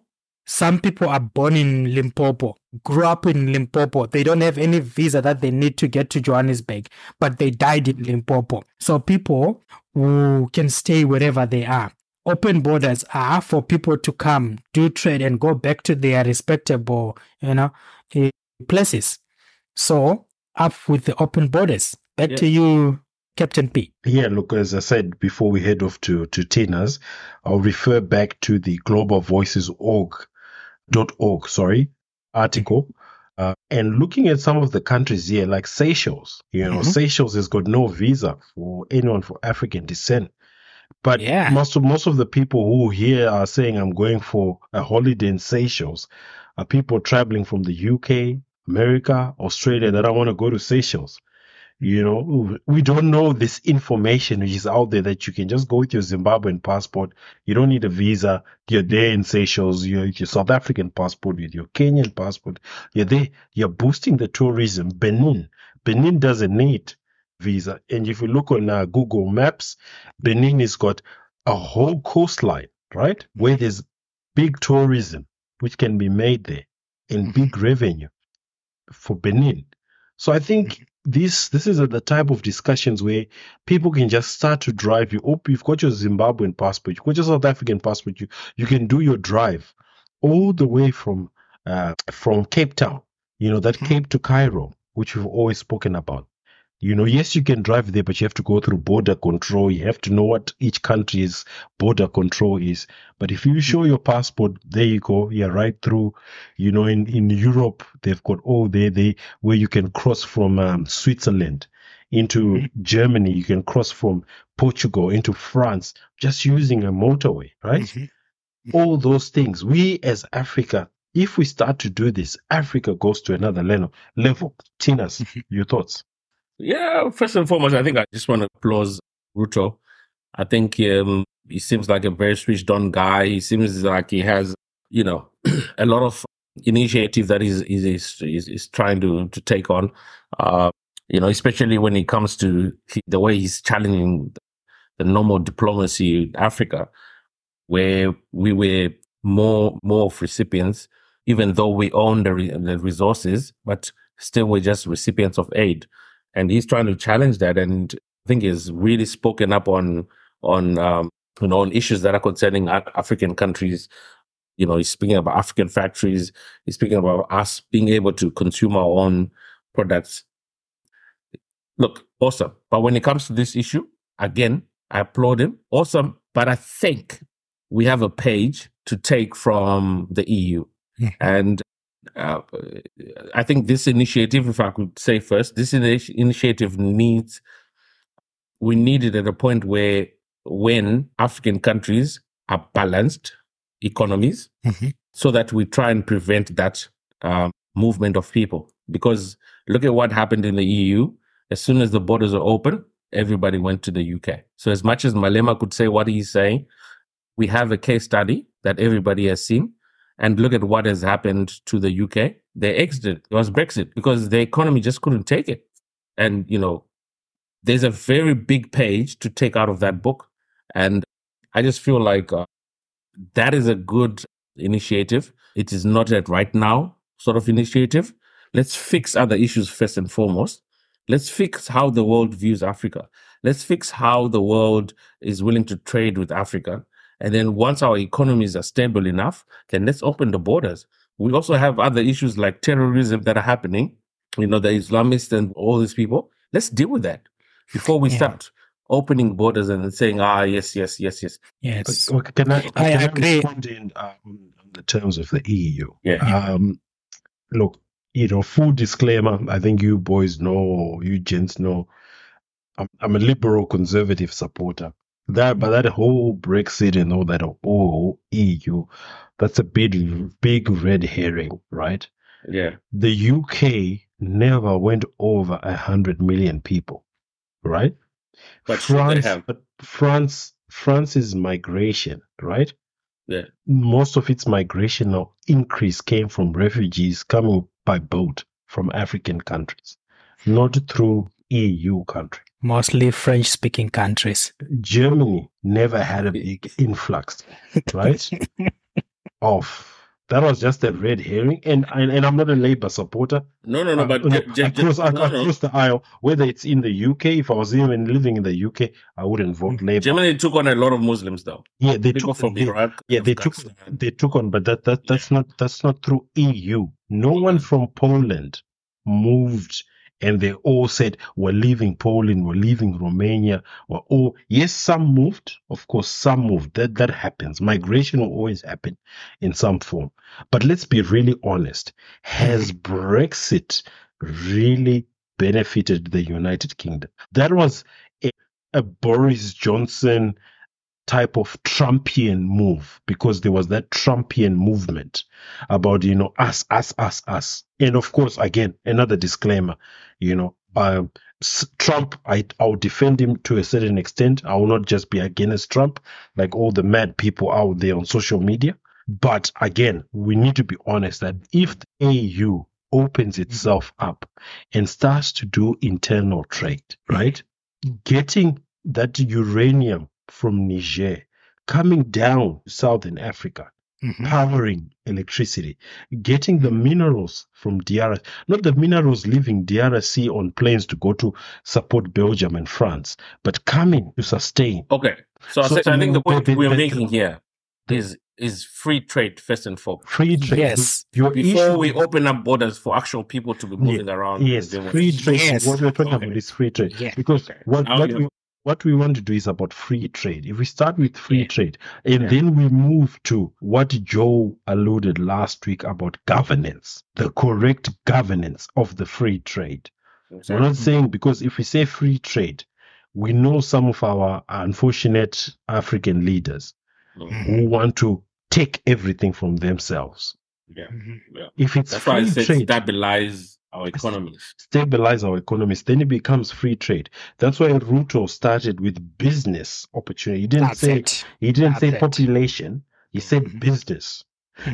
some people are born in Limpopo, grew up in Limpopo. They don't have any visa that they need to get to Johannesburg, but they died in Limpopo. So people who can stay wherever they are. Open borders are for people to come, do trade, and go back to their respectable, you know, eh, places. So up with the open borders. Back yeah. to you, Captain P. Yeah, look, as I said before we head off to, to Tina's, I'll refer back to the Global Voices org dot org, sorry, article. Uh, and looking at some of the countries here, like Seychelles, you know, mm-hmm. Seychelles has got no visa for anyone for African descent. But yeah. most of most of the people who here are saying I'm going for a holiday in Seychelles are people traveling from the UK, America, Australia that I want to go to Seychelles. You know, we don't know this information which is out there that you can just go with your Zimbabwean passport. You don't need a visa. You're there in Seychelles. You're with your South African passport with your Kenyan passport. You're there. You're boosting the tourism. Benin. Benin doesn't need visa. And if you look on uh, Google Maps, Benin has got a whole coastline, right? Where there's big tourism, which can be made there and big revenue for Benin. So I think this this is the type of discussions where people can just start to drive you. Oh, you've got your Zimbabwean passport, you've got your South African passport. You you can do your drive all the way from uh, from Cape Town. You know that mm-hmm. Cape to Cairo, which we've always spoken about. You know, yes, you can drive there, but you have to go through border control. You have to know what each country's border control is. But if you show your passport, there you go. You're right through. You know, in, in Europe, they've got all there, they, where you can cross from um, Switzerland into mm-hmm. Germany. You can cross from Portugal into France just using a motorway, right? Mm-hmm. All those things. We as Africa, if we start to do this, Africa goes to another level. Level. Tinas, mm-hmm. your thoughts? Yeah, first and foremost, I think I just want to applaud Ruto. I think um, he seems like a very switched on guy. He seems like he has, you know, a lot of initiative that he's, he's, he's, he's trying to, to take on. Uh, you know, especially when it comes to the way he's challenging the normal diplomacy in Africa, where we were more, more recipients, even though we own the, the resources, but still we're just recipients of aid and he's trying to challenge that. And I think he's really spoken up on on um, you know on issues that are concerning African countries. You know, he's speaking about African factories. He's speaking about us being able to consume our own products. Look, awesome. But when it comes to this issue, again, I applaud him. Awesome. But I think we have a page to take from the EU. Yeah. And uh, I think this initiative, if I could say first, this initiative needs, we need it at a point where when African countries are balanced economies, mm-hmm. so that we try and prevent that uh, movement of people. Because look at what happened in the EU. As soon as the borders are open, everybody went to the UK. So as much as Malema could say what he's saying, we have a case study that everybody has seen and look at what has happened to the UK. They exited. It was Brexit because the economy just couldn't take it. And, you know, there's a very big page to take out of that book. And I just feel like uh, that is a good initiative. It is not a right now sort of initiative. Let's fix other issues first and foremost. Let's fix how the world views Africa. Let's fix how the world is willing to trade with Africa. And then once our economies are stable enough, then let's open the borders. We also have other issues like terrorism that are happening. You know, the Islamists and all these people. Let's deal with that before we yeah. start opening borders and saying, ah, yes, yes, yes, yes. Yes. Okay, can I, I can agree. respond in on on the terms of the EU? Yeah. Um, look, you know, full disclaimer. I think you boys know, you gents know, I'm, I'm a liberal conservative supporter. That, but that whole Brexit and all that oh, whole EU, that's a big, big red herring, right? Yeah. The UK never went over a hundred million people, right? But France, but France, France's migration, right? Yeah. Most of its migration or increase came from refugees coming by boat from African countries, not through EU countries. Mostly French speaking countries. Germany never had a big influx, right? of that was just a red herring, and and, and I'm not a Labour supporter. No, no, no, but Uh, j- j- j- across, no, no. across the aisle, whether it's in the UK, if I was even living in the UK, I wouldn't vote Labour. Germany took on a lot of Muslims, though. yeah, they People took from they, Iraq. yeah they took they took on, but that that that's not that's not through EU. No one from Poland moved, and they all said we're leaving Poland, we're leaving Romania. We're all yes, some moved, of course, some moved. That that happens. Migration will always happen in some form. But let's be really honest. Has Brexit really benefited the United Kingdom? That was a, a Boris Johnson type of Trumpian move because there was that Trumpian movement about, you know, us, us, us, us. And of course, again, another disclaimer, you know, um, Trump, I, I'll defend him to a certain extent. I will not just be against Trump like all the mad people out there on social media. But again, we need to be honest that if the AU opens itself up and starts to do internal trade, right? Getting that uranium from Niger coming down to Southern Africa, Mhm. powering electricity, getting the minerals from DRC, not the minerals leaving DRC on planes to go to support Belgium and France, but coming to sustain. Okay, so, I So- say- so I think the point the- we are the- making here is is free trade first and foremost. Free trade. Yes. Your Before issue- we open up borders for actual people to be moving around. Yes, free trade. Yes. What we're talking Okay. about is free trade. Yeah. Because Okay. what, Now what we what we want to do is about free trade. If we start with free Yeah. trade and Yeah. then we move to what Joe alluded last week about governance, the correct governance of the free trade. We're not saying because if we say free trade, we know some of our unfortunate African leaders Mhm. who want to take everything from themselves. Yeah, yeah. If it's That's why I free said trade, stabilize our economies. stabilize our economies, then it becomes free trade. That's why Ruto started with business opportunity. He didn't That's say it. he didn't That's say it. population. He said Mhm. business.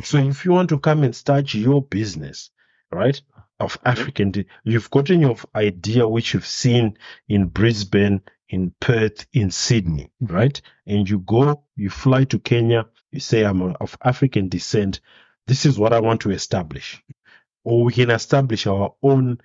So if you want to come and start your business, right, of African, you've gotten your idea which you've seen in Brisbane, in Perth, in Sydney, right? And you go, you fly to Kenya, you say, I'm of African descent. This is what I want to establish. Or we can establish our own,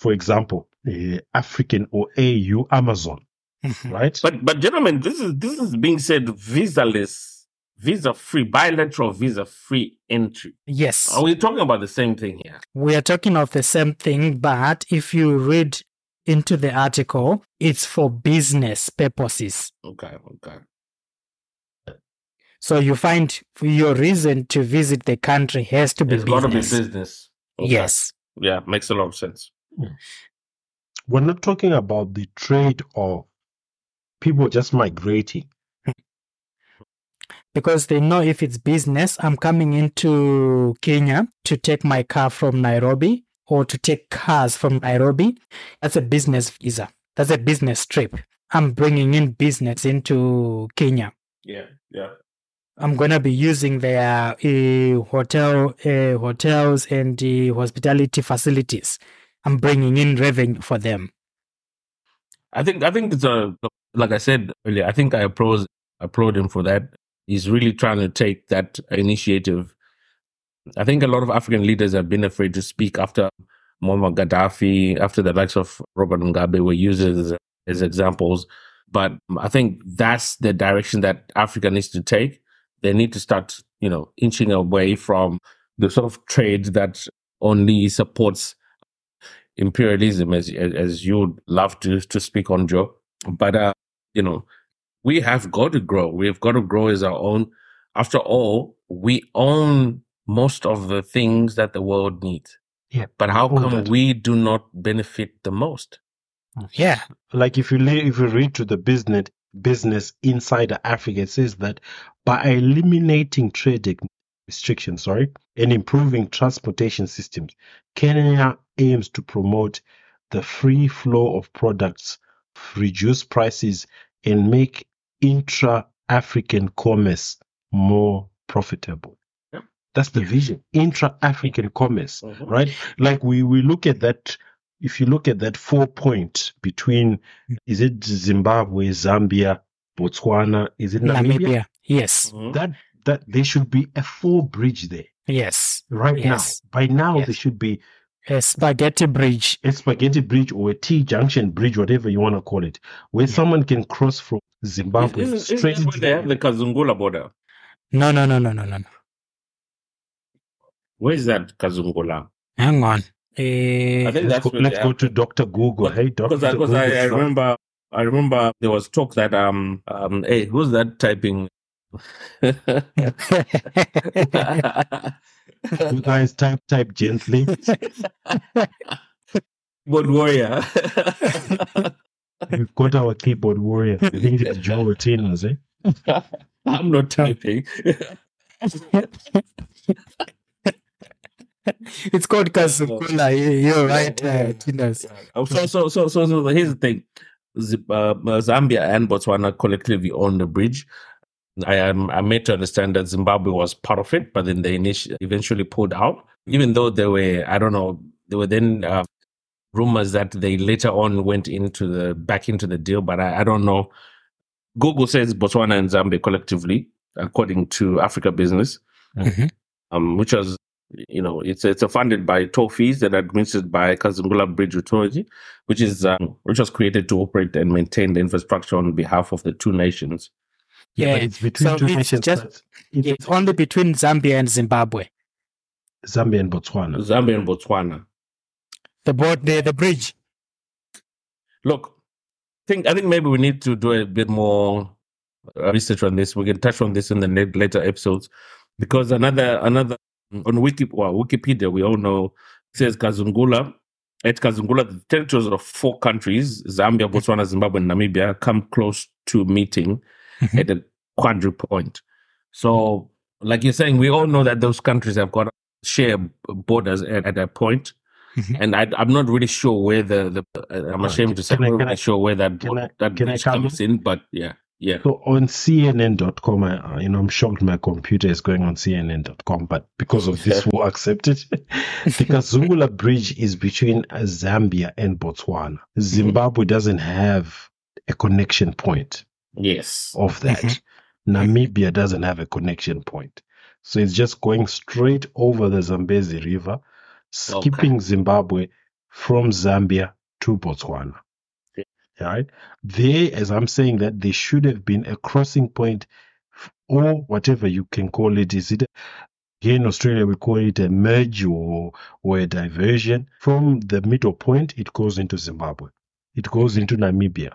for example, uh, African or AU Amazon, Mhm. right? But but gentlemen, this is this is being said visa-less, visa-free, bilateral visa-free entry. Yes. Are we talking about the same thing here? we are talking of the same thing, but if you read into the article, it's for business purposes. Okay, okay. So you find your reason to visit the country has to be It's got to be business. Business. Okay. Yes. Yeah, makes a lot of sense. We're not talking about the trade of people just migrating. Because they know if it's business, I'm coming into Kenya to take my car from Nairobi or to take cars from Nairobi. That's a business visa. That's a business trip. I'm bringing in business into Kenya. Yeah, yeah. I'm gonna be using their uh, hotel, uh, hotels and uh, hospitality facilities. I'm bringing in revenue for them. I think I think it's a like I said earlier. I think I applaud applaud him for that. He's really trying to take that initiative. I think a lot of African leaders have been afraid to speak after Muammar Gaddafi, after the likes of Robert Mugabe were used as, as examples. But I think that's the direction that Africa needs to take. They need to start, you know, inching away from the sort of trade that only supports imperialism, as as you would love to to speak on, Joe. But uh, you know, we have got to grow. We've got to grow as our own. After all, we own most of the things that the world needs. Yeah. But how come that. we do not benefit the most? Yeah. like if you if you read to the business business insider africa it says that by eliminating trade restrictions sorry and improving transportation systems kenya aims to promote the free flow of products reduce prices and make intra-african commerce more profitable. That's the vision intra-african commerce Mhm. right? Like we we look at that if you look at that four point between is it zimbabwe zambia botswana is it namibia, Namibia. Yes. Mhm. that that there should be a four bridge there Yes. right Yes. now by now Yes. there should be A spaghetti bridge. a spaghetti bridge or a t junction bridge whatever you want to call it where someone can cross from zimbabwe Isn't, isn't straight that where they have the Kazungula border? No, no, no, no, no, no. no. Where is that Kazungula? Hang on. I Eh, think let's that's go, let's go to dr google. Hey dr because I, because I, I remember I remember there was talk that um um hey who's that typing? You guys type type gently. Keyboard warrior. We've got our keyboard warrior. I think it's joe Martinez, eh? I'm not typing it's called Kazungula. You're right, uh, Tinas. Oh, so, so, so, so, so here's the thing. Uh, Zambia and Botswana collectively own the bridge. I am I made to understand that Zimbabwe was part of it, but then they initi- eventually pulled out. Even though there were, I don't know, there were then uh, rumors that they later on went into the back into the deal, but I, I don't know. Google says Botswana and Zambia collectively, according to Africa Business, Mhm. um, which was, you know, it's it's funded by toll fees and administered by Kazungula Bridge Authority, which is um, which was created to operate and maintain the infrastructure on behalf of the two nations. Yeah. but it's between So two it's nations just- it's It's only between Zambia and Zimbabwe. zambia and botswana Zambia and Botswana. The board, the, the bridge. Look, think I think maybe we need to do a bit more uh, research on this. We can touch on this in the later episodes because another another on Wiki well, Wikipedia we all know it says Kazungula. At Kazungula, the territories of four countries, Zambia, Botswana, Zimbabwe, and Namibia, come close to meeting Mhm. at a quadri point. So, like you're saying, we all know that those countries have got share borders at, at that point. Mhm. And I, I'm not really sure where the, the uh, I'm ashamed to say, I'm not really sure where that, can I- that can I comes in, but yeah, yeah. So on CNN.com, I, you know, I'm shocked my computer is going on CNN.com, but because of this, we'll accept it. the Kazungula Bridge is between Zambia and Botswana. Zimbabwe doesn't have a connection point Yes. of that. Mhm. Namibia doesn't have a connection point. So it's just going straight over the Zambezi River, skipping Zimbabwe from Zambia to Botswana. Right? There, as I'm saying that, there should have been a crossing point or whatever you can call it. Is it here in Australia we call it a merge or or a diversion. From the middle point, it goes into Zimbabwe. It goes into Namibia.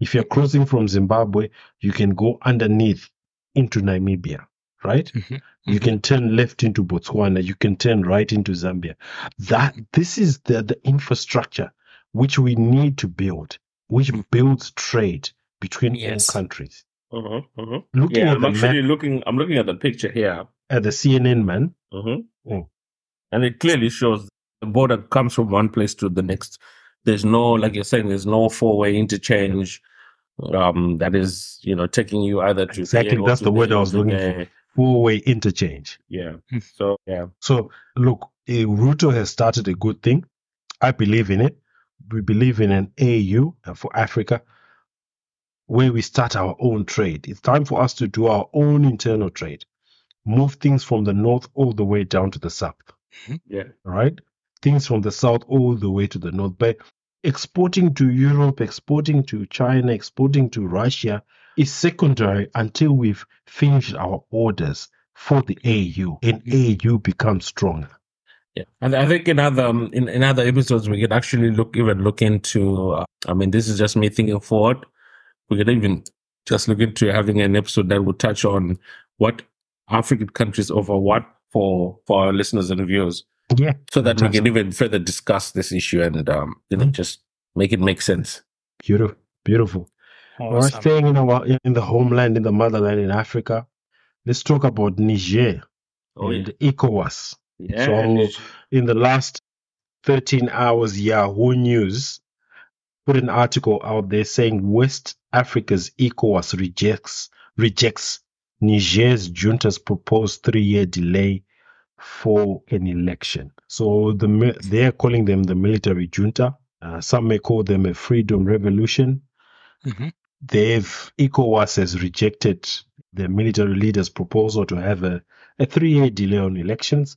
If you're crossing from Zimbabwe, you can go underneath into Namibia, right? Mhm. You can turn left into Botswana. You can turn right into Zambia. That this is the, the infrastructure which we need to build, which builds trade between Yes. all countries. Uh-huh, uh-huh. Looking Yeah, at I'm the actually map looking. I'm looking at the picture here, at the CNN man, uh-huh. Mm. and it clearly shows the border comes from one place to the next. There's no, like you're saying, there's no four-way interchange. Um, that is, you know, taking you either to Exactly, that's to the word I was to looking there. four-way interchange. Yeah. Mm. So yeah. So look, eh, Ruto has started a good thing. I believe in it. We believe in an AU uh, for Africa where we start our own trade. It's time for us to do our own internal trade. Move things from the north all the way down to the south. Yeah. All right? Things from the south all the way to the north. But exporting to Europe, exporting to China, exporting to Russia is secondary until we've finished our orders for the AU and AU becomes stronger. Yeah, and I think in other um, in, in other episodes we could actually look even look into. Uh, I mean, this is just me thinking forward. we could even just look into having an episode that would touch on what African countries offer what for for our listeners and viewers. Yeah. So that Fantastic. we can even further discuss this issue and um, you know, Mhm. just make it make sense. Beautiful. Beautiful. We're Awesome. staying in our in the homeland, in the motherland in Africa. Let's talk about Niger and ECOWAS. Yeah. So in the last 13 hours, Yahoo News put an article out there saying West Africa's ECOWAS rejects rejects Niger's junta's proposed three-year delay for an election. So the they're calling them the military junta. Uh, some may call them a freedom revolution. Mhm. They've ECOWAS has rejected the military leader's proposal to have a, a three-year delay on elections.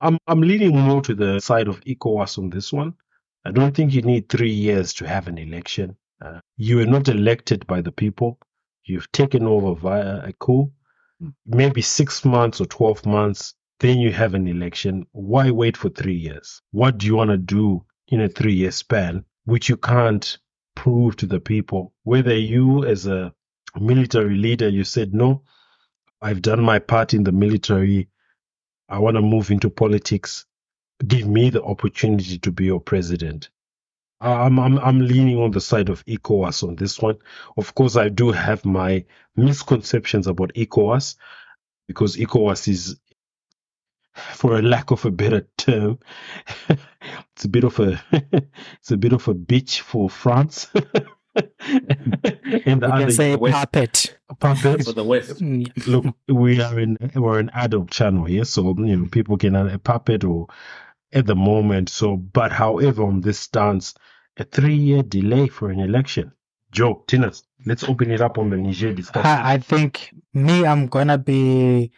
I'm I'm leaning more to the side of ECOWAS on this one. I don't think you need three years to have an election. Uh, you are not elected by the people. You've taken over via a coup. Maybe six months or twelve months, then you have an election. Why wait for three years? What do you want to do in a three-year span, which you can't prove to the people? Whether you, as a military leader, you said no, I've done my part in the military. I want to move into politics. Give me the opportunity to be your president. I'm, I'm, I'm leaning on the side of ECOWAS on this one. Of course, I do have my misconceptions about ECOWAS because ECOWAS is, for a lack of a better term, it's a bit of a, it's a bit of a bitch for France. and the You can other say West- puppet. puppets. for the West. Mm, Look, we are in we're an adult channel here, so you know people can have a puppet or at the moment. So, but however, on this stance, a three-year delay for an election. Joe, Tinas, let's open it up on the Niger discussion. I, I think me, I'm gonna be,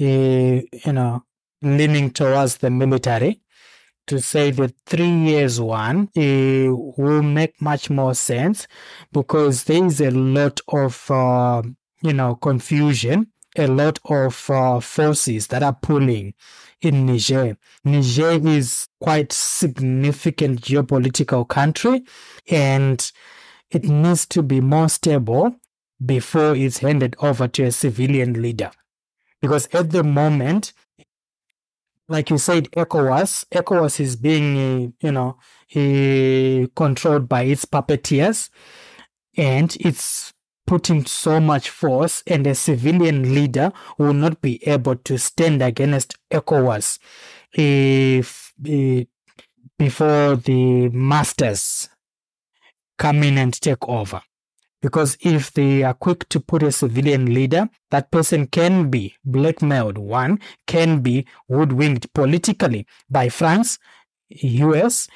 uh, you know, leaning towards the military to say the three years one uh, will make much more sense because there is a lot of, uh, you know, confusion, a lot of uh, forces that are pulling in Niger. Niger is quite significant geopolitical country and it needs to be more stable before it's handed over to a civilian leader. Because at the moment, like you said, ECOWAS, ECOWAS is being, uh, you know, uh, controlled by its puppeteers and it's putting so much force and a civilian leader will not be able to stand against ECOWAS if, uh, before the masters come in and take over. Because if they are quick to put a civilian leader, that person can be blackmailed, one, can be hoodwinked politically by France, US.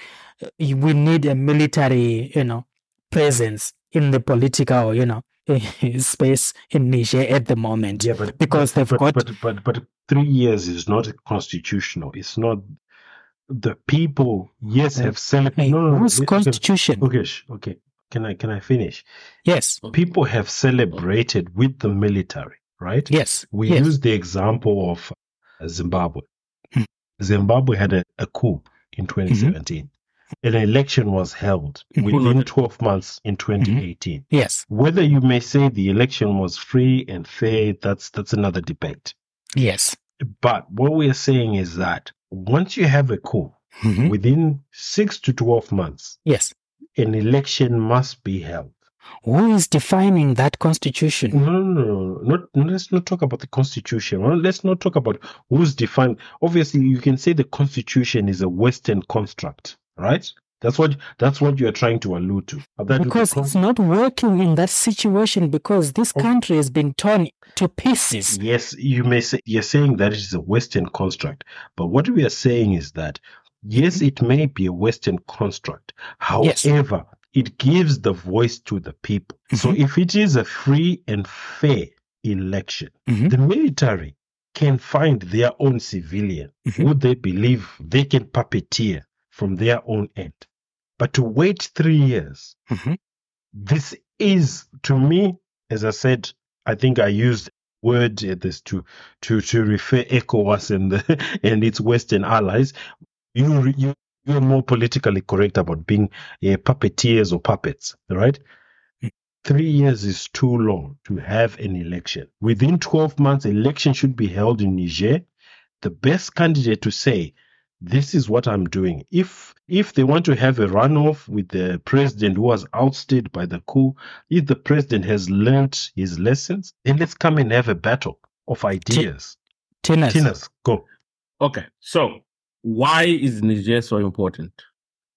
Uh, we need a military, you know, presence in the political, you know, space in Niger at the moment. yeah, but because they've but, got- but but but three years is not constitutional. It's not the people. Yes, uh, have celebrated. Hey, no, no, no. whose listen, constitution? Okay, okay. Can I can I finish? Yes, People have celebrated with the military, right? yes, We yes. use the example of uh, Zimbabwe. Hmm. Zimbabwe had a, a coup in 2017. An election was held Mhm. within 12 months in 2018. yes, Whether you may say the election was free and fair, that's that's another debate. yes. But what we are saying is that once you have a coup, Mhm. within six to 12 months, Yes. An election must be held. Who is defining that constitution? No, no, no, no, not, let's not talk about the constitution. Well, let's not talk about who's defined. Obviously, you can say the constitution is a Western construct, right? That's what that's what you are trying to allude to. Because it's not working in that situation because this Oh. country has been torn to pieces. yes, you may say you're saying that it is a Western construct, but what we are saying is that yes, it may be a Western construct. Yes. However, it gives the voice to the people. So Mhm. if it is a free and fair election, Mhm. the military can find their own civilian Mhm. who they believe they can puppeteer from their own end. But to wait three years, Mhm. this is to me, as I said, I think I used word at this to to to refer ECOWAS and the, and its Western allies. You re- you you're more politically correct about being uh, puppeteers or puppets, right? Three years is too long to have an election. Within 12 months, election should be held in Niger. The best candidate to say, this is what I'm doing. If if they want to have a runoff with the president who was ousted by the coup, if the president has learned his lessons, then let's come and have a battle of ideas. Tinas. Tinas, go. Okay, so why is Niger so important?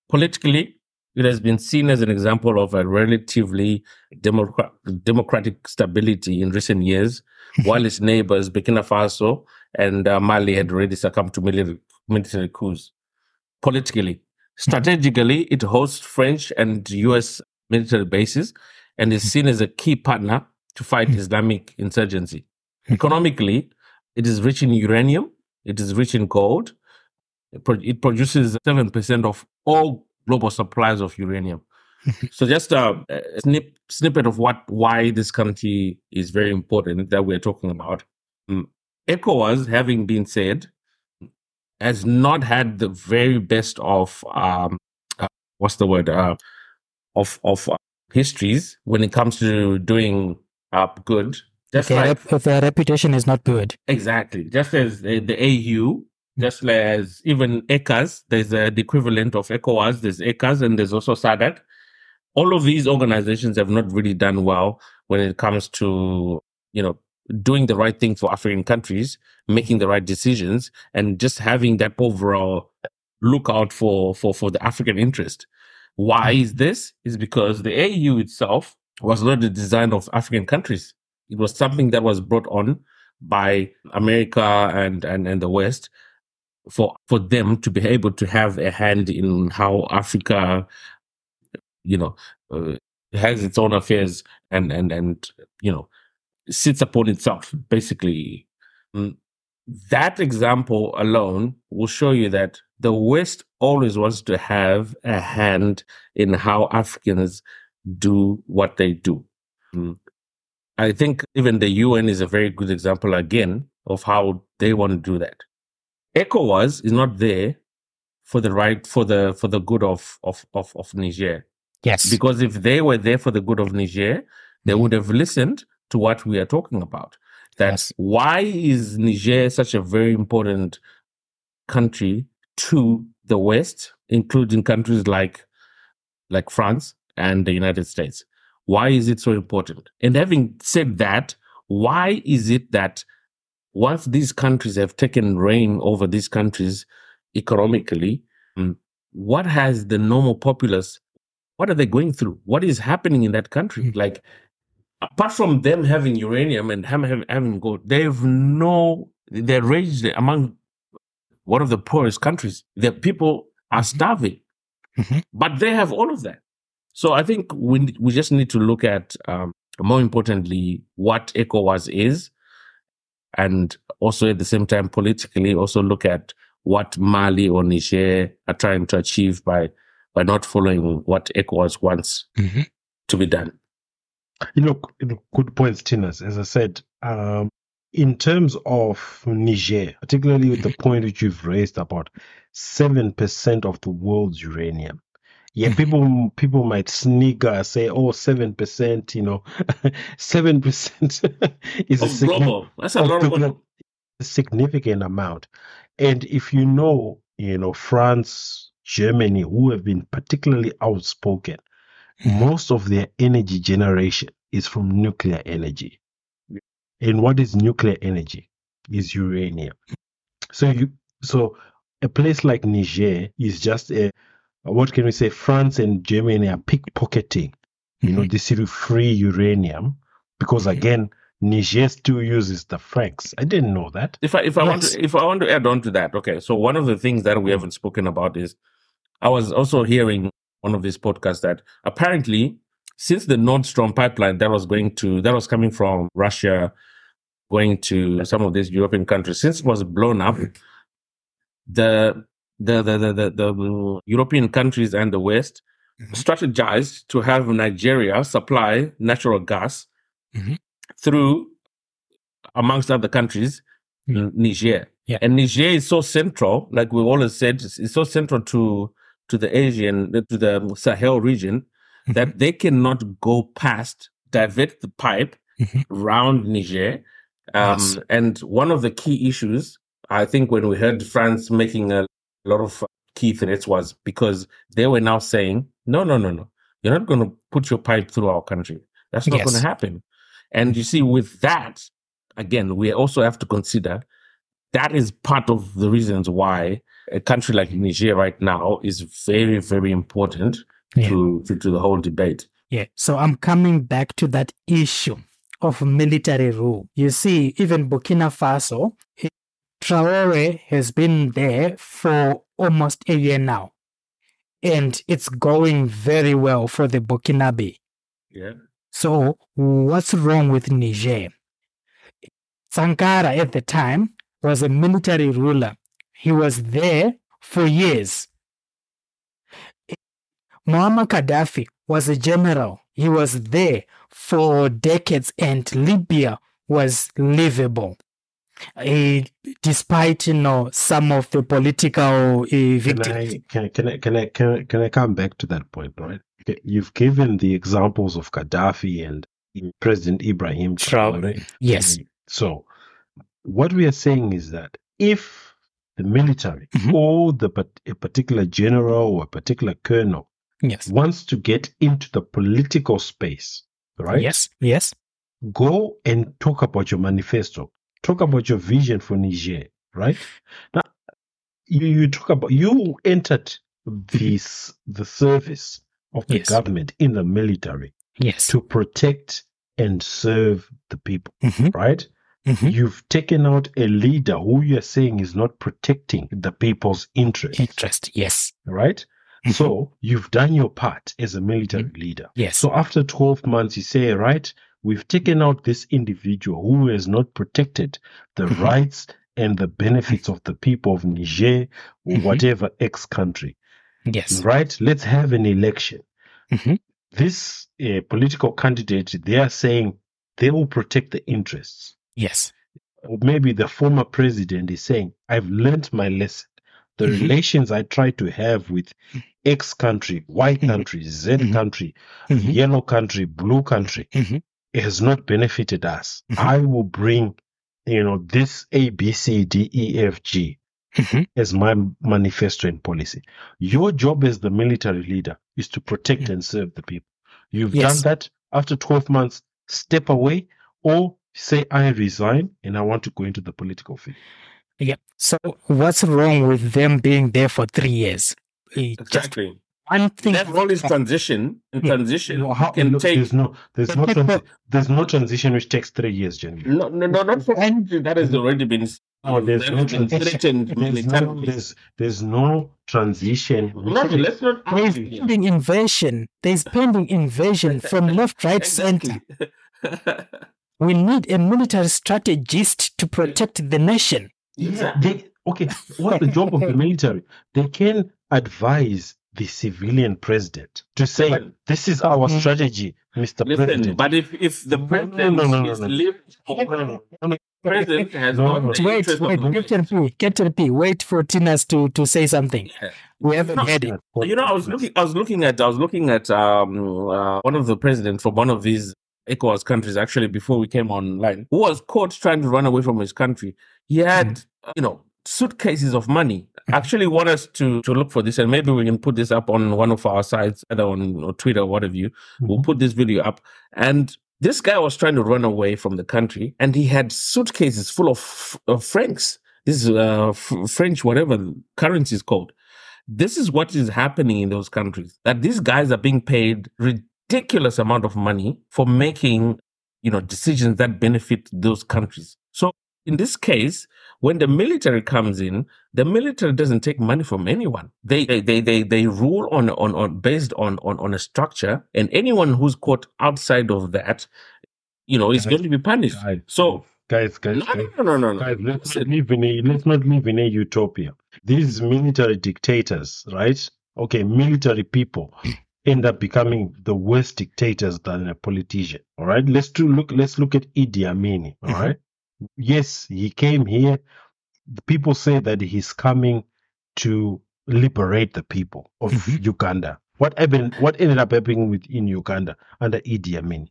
Politically, it has been seen as an example of a relatively democra- democratic stability in recent years, while its neighbors, Burkina Faso and uh, Mali, had already succumbed to military, military coups. Politically, strategically, it hosts French and US military bases and is seen as a key partner to fight Islamic insurgency. Economically, it is rich in uranium, it is rich in gold, it, produces 7% of all global supplies of uranium. so just a, a snip, snippet of what why this country is very important that we're talking about. Um, ECOWAS, having been said, has not had the very best of um, uh, what's the word uh, of of uh, histories when it comes to doing uh, good. Just their, like if their reputation is not good. Exactly. Just as the, the AU, just as even ECCAS, there's a, the equivalent of ECOWAS, there's ECCAS and there's also SADC. All of these organizations have not really done well when it comes to, you know, doing the right thing for African countries, making the right decisions, and just having that overall lookout for, for, for the African interest. Why is this? Is because the AU itself was not the design of African countries. It was something that was brought on by America and, and, and the West for, for them to be able to have a hand in how Africa, you know, uh, has its own affairs and, and, and, you know, sits upon itself, basically. Mm, That example alone will show you that the West always wants to have a hand in how Africans do what they do. Mm. I think even the UN is a very good example again of how they want to do that. ECOWAS is not there for the right for the for the good of of of, of Niger Yes. because if they were there for the good of Niger, they mm-hmm. would have listened to what we are talking about. That's Yes. why is Niger such a very important country to the West, including countries like like France and the United States. Why is it so important? And having said that, why is it that once these countries have taken reign over these countries economically, mm, what has the normal populace, what are they going through? What is happening in that country? Mm. Like, apart from them having uranium and having, having gold, they have no, they're raised among one of the poorest countries. The people are starving, Mhm. but they have all of that. So I think we we just need to look at um, more importantly what ECOWAS is, and also at the same time politically also look at what Mali or Niger are trying to achieve by by not following what ECOWAS wants Mhm. to be done. You know, you know, good points, Tinas. As I said, um, in terms of Niger, particularly with the point which you've raised about seven percent of the world's uranium. Yeah, people people might snigger say, "Oh, seven percent." You know, seven percent is a Of signi- global, that's a of lot the of glo- a significant amount. And if you know, you know, France, Germany, who have been particularly outspoken, Mhm. most of their energy generation is from nuclear energy. And what is nuclear energy? Is uranium. So you so a place like Niger is just a what can we say? France and Germany are pickpocketing, you know, Mhm. this free uranium because again, Niger still uses the francs. I didn't know that. if I if I want to if I want to add on to that, okay. So one of the things that we haven't spoken about is I was also hearing one of these podcasts that apparently since the Nord Stream pipeline that was going to that was coming from Russia going to some of these European countries, since it was blown up, the the the the, the, the European countries and the West Mhm. strategized to have Nigeria supply natural gas Mhm. through amongst other countries Mm. Niger. Yeah. And Niger is so central, like we always said, it's so central to to the Asian, to the Sahel region, Mm-hmm. that they cannot go past divert the pipe Mhm. round Niger. Um, Yes. And one of the key issues, I think, when we heard France making a lot of uh, key threats was because they were now saying, no, no, no, no, you're not going to put your pipe through our country. That's not Yes. going to happen. And you see, with that, again, we also have to consider that is part of the reasons why a country like Niger right now is very, very important Yeah. to, to, to the whole debate. Yeah. So I'm coming back to that issue of military rule. You see, even Burkina Faso, Traore has been there for almost a year now. And it's going very well for the Burkinabe. Yeah. So what's wrong with Niger? Sankara at the time was a military ruler. He was there for years. Muammar Gaddafi was a general. He was there for decades and Libya was livable. Eh, despite you know some of the political uh, Can victims. I can, can I can I can I, can I come back to that point, right? You've given the examples of Gaddafi and President Ibrahim Traore. Yes. So, what we are saying is that if the military Mhm. or the a particular general or a particular colonel Yes. wants to get into the political space, right? Yes. Yes. Go and talk about your manifesto. Talk about your vision for Niger, right? Now, you, you talk about you entered this the service of the Yes. government in the military Yes. to protect and serve the people, Mhm, right? mhm. You've taken out a leader who you're saying is not protecting the people's interests, Interest. Yes. right? Mhm. So you've done your part as a military leader. Yes. So after 12 months, you say, right, we've taken out this individual who has not protected the Mhm. rights and the benefits of the people of Niger or Mhm. whatever ex country, yes. right? Let's have an election. Mhm. This uh, political candidate, they are saying they will protect the interests. Yes. Or maybe the former president is saying, I've learned my lesson. The Mhm. relations I try to have with X country, Y Mhm. country, Z country, yellow country, blue country. It has not benefited us. Mhm. I will bring, you know, this A, B, C, D, E, F, G Mhm. as my manifesto and policy. Your job as the military leader is to protect Mm. and serve the people. You've Yes. done that after 12 months, step away or say, I resign and I want to go into the political field. Yeah. So what's wrong with them being there for three years? Exactly. Just Exactly. one thing. That role is transition. And Yeah. transition Well, how- can look, take there's no, there's no, transi- there's no transition which takes three years, generally. no, no, no, not for that has already been. Oh, there's no transition. threatened There's no, there's, there's no transition. No, let's not. There's pending invasion. There's pending invasion from left, right, center. We need a military strategist to protect the nation. Yeah, they, okay. What's the job of the military? They can advise the civilian president to say, But- "This is our Mhm. strategy, Mr. Listen, President." but if if the No, no, president no, no, no, is no. lived, No, no, no, no. president has No, not no. the Wait, interest of wait, Captain P, Captain P, wait for Tinas to, to say something. Yeah. We haven't No, heard it. You know, I was looking. I was looking at. I was looking at um, uh, one of the presidents from one of these ECOWAS countries. Actually, before we came online, who was caught trying to run away from his country. He had, uh, you know, suitcases of money. Actually, want us to to look for this, and maybe we can put this up on one of our sites, either on or Twitter, or what have you. We'll put this video up. And this guy was trying to run away from the country, and he had suitcases full of, of francs. This is uh, f- French, whatever the currency is called. This is what is happening in those countries. That these guys are being paid ridiculous amount of money for making, you know, decisions that benefit those countries. So in this case, when the military comes in, the military doesn't take money from anyone. They they they they, they rule on, on on based on, on on a structure, and anyone who's caught outside of that, you know, is going to be punished. Guys, So guys, guys, no, guys, no, no, no, no. guys, let's not live in a let's not live in a utopia. These military dictators, right? Okay, military people end up becoming the worst dictators than a politician. All right, let's do look. Let's look at Idi Amin. All Mhm. right, yes, he came here. The people say that he's coming to liberate the people of Mhm. Uganda. What happened? What ended up happening with in Uganda under Idi Amin?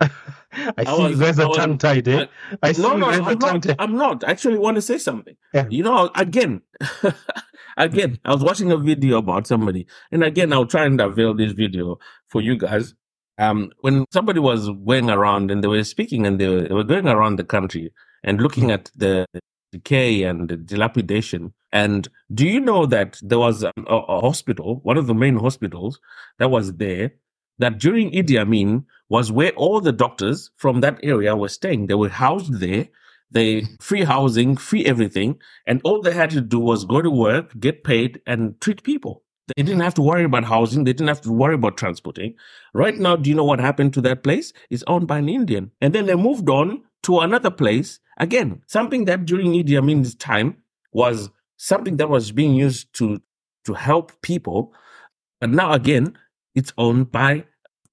I see was- you guys are tongue tied, eh? I see no, no, I'm not. I'm not. I actually want to say something. Yeah. You know, again, again, I was watching a video about somebody, and again, I'll try and unveil this video for you guys. Um, when somebody was going around and they were speaking, and they were, they were going around the country and looking at the decay and the dilapidation. And do you know that there was a, a, hospital, one of the main hospitals that was there, that during Idi Amin was where all the doctors from that area were staying. They were housed there. They free housing, free everything, and all they had to do was go to work, get paid, and treat people. They didn't have to worry about housing. They didn't have to worry about transporting. Right now, do you know what happened to that place? It's owned by an Indian. And then they moved on to another place. Again, something that during Idi Amin's time was something that was being used to, to help people. But now again, it's owned by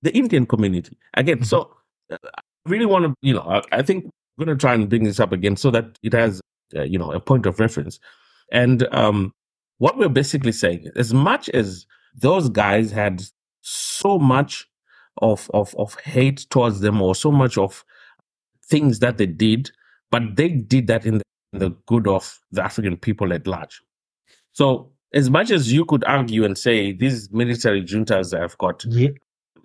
the Indian community. Again, so uh, I really want to, you know, I, I think I'm going to try and bring this up again so that it has, uh, you know, a point of reference. And um, what we're basically saying, as much as those guys had so much of, of, of hate towards them or so much of things that they did, but they did that in the, in the good of the African people at large. So as much as you could argue and say these military juntas have got Yeah.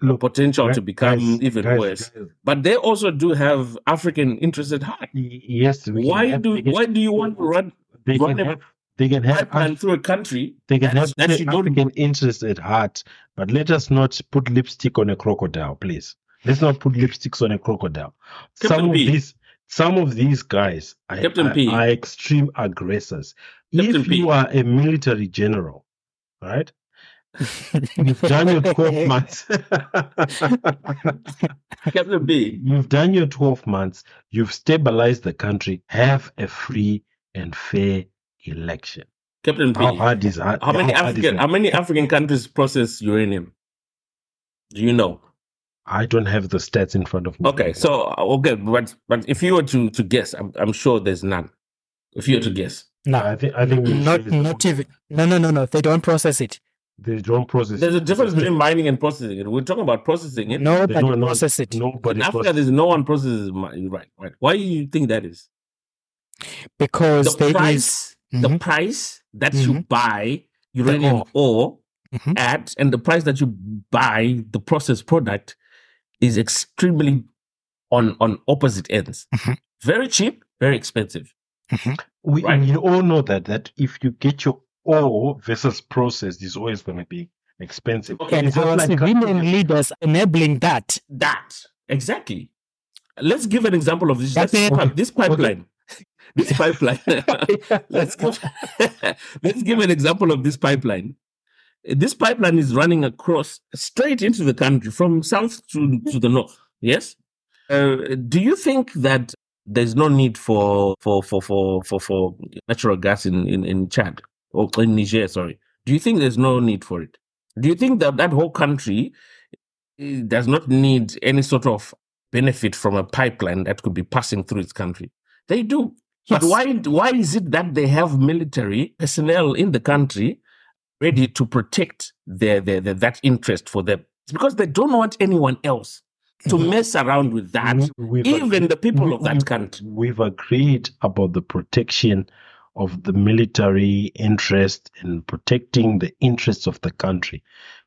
Look, potential to become guys- even guys- worse, guys, but they also do have African interests at heart. Yes. Why have- do why do you want to run they run can a have they can have pipeline through a country they can have that you don't African interests at heart, but let us not put lipstick on a crocodile, please. Let's not put lipsticks on a crocodile. Captain some P. of these some of these guys are, are, P. are extreme aggressors. Captain if P. you are a military general, right? You've done your 12 months. Captain B. You've done your 12 months. You've stabilized the country. Have a free and fair election. Captain P. How hard is hard? How many hard is African how many African countries process uranium? Do you know? I don't have the stats in front of me. Okay, so uh, okay, but but if you were to to guess, I'm I'm sure there's none. If you were to guess, No, I think I think we not not even. No, no, no, no. They don't process it. They don't process. there's a it. difference between mining and processing it. We're talking about processing it. No, They don't- no- process it Nobody in Africa, process- there's no one processes mi- right. Right. Why do you think that is? because The there price, is- the Mhm. price that you Mhm. buy uranium ore Mhm. at, and the price that you buy the processed product is extremely on on opposite ends. Mhm. Very cheap, very expensive. we, Right. we all know that that if you get your ore versus processed is always going to be expensive. Okay, and It's like- civilian leaders enabling that. That exactly. Let's give an example of this. That's Let's- it. pipe- This pipeline. This pipeline. let's give let's give an example of this pipeline. This pipeline is running across straight into the country from south to, to the north. Yes. Uh, do you think that there's no need for for for for for, for natural gas in, in in Chad or in Niger? Sorry. Do you think there's no need for it? Do you think that that whole country eh, does not need any sort of benefit from a pipeline that could be passing through its country? They do. But Yes. why why is it that they have military personnel in the country ready to protect their, their, their that interest for them? It's because they don't want anyone else to Mhm. mess around with that. We- Even agreed- the people we- of that country. We've agreed about the protection of the military interest and protecting the interests of the country.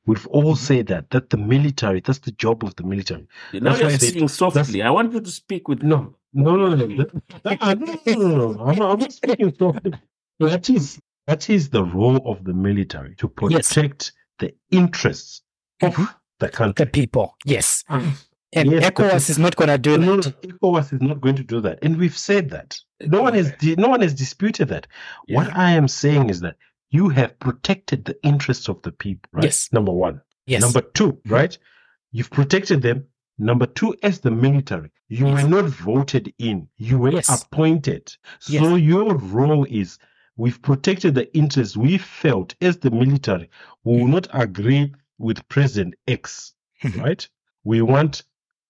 We've all said that that the military, that's the job of the military. Now That's you're speaking softly. I want you to speak with No, no, no, no, no. No, no. I'm, not- speaking softly. That is that is the role of the military to protect the interests of Mhm. the country. The people, yes. And Yes, ECOWAS is not going to do No, no, that. ECOWAS is not going to do that, and we've said that. No one has no one has disputed that. What I am saying is that you have protected the interests of the people. Right? Yes. Number one. Yes. Number two, right? You've protected them. Number two, as the military, you Yes. were not voted in. You were Yes. appointed. So Yes. your role is we've protected the interests. We felt as the military, we will not agree with President X, Mhm. right? We want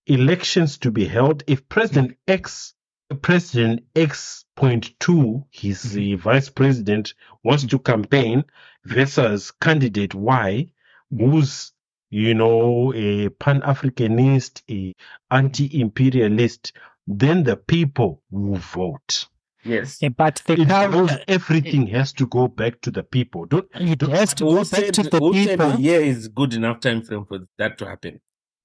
elections to be held. If President X, President X point two, his Mm-hmm. vice president wants to campaign versus candidate Y, whose you know, a pan Africanist, a anti imperialist, then the people will vote. Yes. Eh, But the It culture, goes- everything has to go back to the people. Don't it has to Who go back said, to the who said people. a year is good enough time frame for that to happen?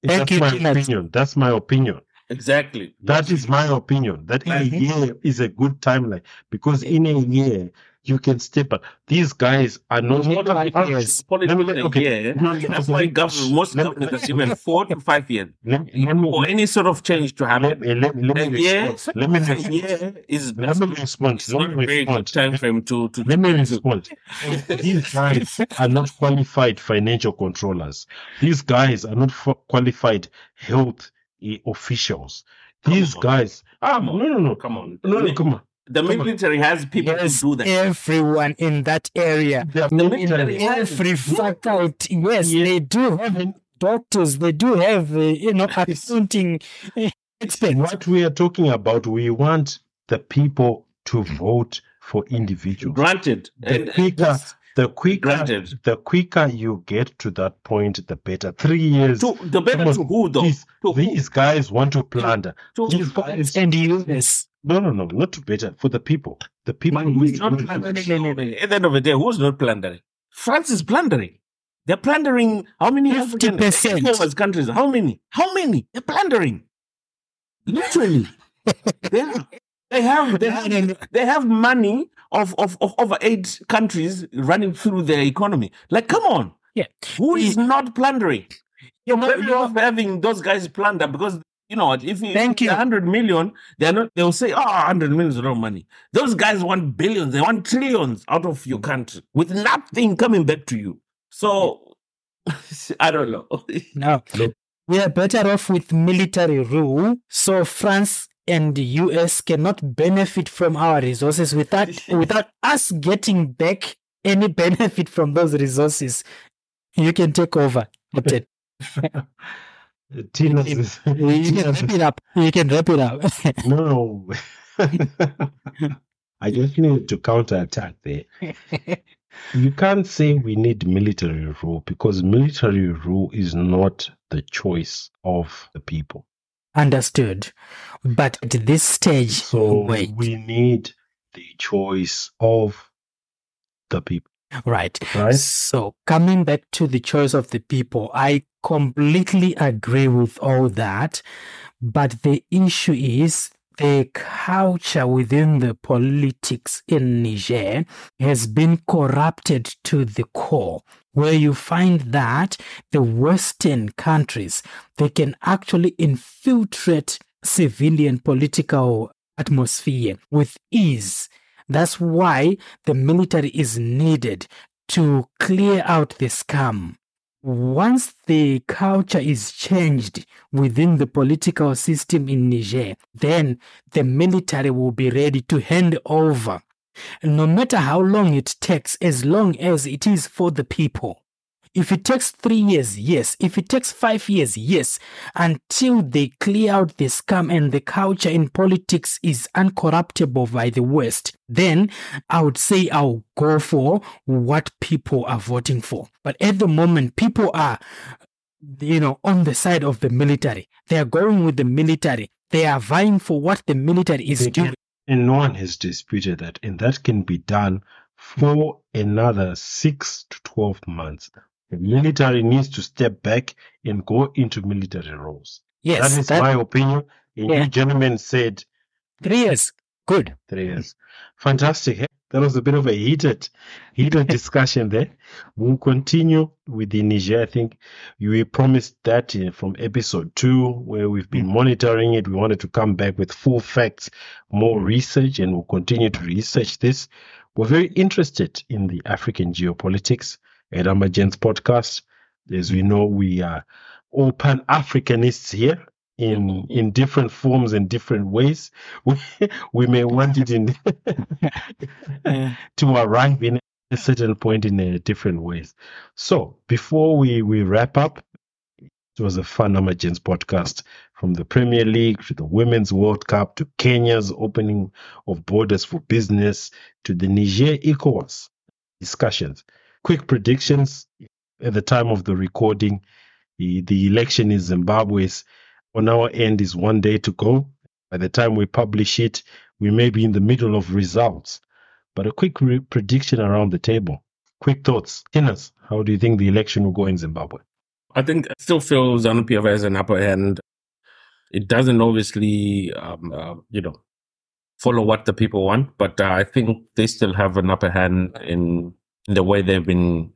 Thank that's you, my Tina. opinion. That's my opinion. Exactly. That is my opinion. That a year is a good timeline because in a year you can step back. These guys are not. Like Let me- years. Let me- okay. year. No, no, That's why government, most governments are four to five years Let, let me, for any sort of change to happen. let, me- let me respond. Let me respond. year is Let me respond. it's Let not me very good respond. time frame to to. Let me respond. These guys are not qualified financial controllers. These guys are not qualified health officials. These guys. Ah, no, no, no. Come on, No, no, come on. The military has people Yes, to do that. everyone in that area. The The military- military Every faculty, yes, Yeah. they do have doctors. They do have, uh, you know, accounting experts. What we are talking about, we want the people to vote for individuals. Granted, The and- quicker, the quicker, granted. the quicker you get to that point, the better. Three years. To the better to who though? These, To who? guys want to plunder. To These guys, And US. No, no, no, not to better for the people. The people. Man, who's not plundering? At the end of the day, who's not plundering? France is plundering. They're plundering how many 50%. ECOWAS countries? How many? How many? They're plundering. Literally. they, are. they have they have they have money of, of, of over eight countries running through their economy. Like, come on. Yeah. Who is not plundering? You're Better off having those guys plunder because you know what? If you Thank you. hundred million, they're not. They'll say, "Oh, hundred million is no money." Those guys want billions. They want trillions out of your mm. country with nothing coming back to you. So I don't know. No. No. We are better off with military rule. So France and the US cannot benefit from our resources without without us getting back any benefit from those resources. You can take over. Captain. Tina You can wrap it up. You can wrap it up. no. I just need to counterattack there. You can't say we need military rule because military rule is not the choice of the people. Understood. But at this stage, So wait. we need the choice of the people, Right. right? So, coming back to the choice of the people, I completely agree with all that. But the issue is the culture within the politics in Niger has been corrupted to the core, where you find that the Western countries they can actually infiltrate civilian political atmosphere with ease. That's why the military is needed to clear out the scam. Once the culture is changed within the political system in Niger, then the military will be ready to hand over. No matter how long it takes, as long as it is for the people. If it takes three years, yes. If it takes five years, yes. Until they clear out the scam and the culture in politics is uncorruptible by the West, then I would say I'll go for what people are voting for. But at the moment, people are, you know, on the side of the military. They are going with the military. They are vying for what the military is They doing. can- and no one has disputed that, and that can be done for another six to twelve months. The military needs to step back and go into military roles. Yes, that is that- my opinion. And Yeah. you gentlemen said three years. Good. three years. Fantastic. eh? That was a bit of a heated, heated discussion there. We'll continue with the Niger. I think we promised that uh, from episode two, where we've been monitoring it. We wanted to come back with full facts, more research, and we'll continue to research this. We're very interested in the African geopolitics at Amagentz podcast. As we know, we are all pan Africanists here in mm-hmm. in different forms and different ways. We, we may want it in to arrive in a certain point in a different ways. So before we we wrap up, it was a fun Amagentz podcast from the Premier League to the Women's World Cup to Kenya's opening of borders for business to the Niger ECOWAS discussions. Quick predictions at the time of the recording. The, the election in Zimbabwe is on our end is one day to go. By the time we publish it, we may be in the middle of results. But a quick re- prediction around the table. Quick thoughts. Tinas, how do you think the election will go in Zimbabwe? I think I still feel ZANU PF has an upper hand. It doesn't obviously, um, uh, you know, follow what the people want, but uh, I think they still have an upper hand in, in the way they've been,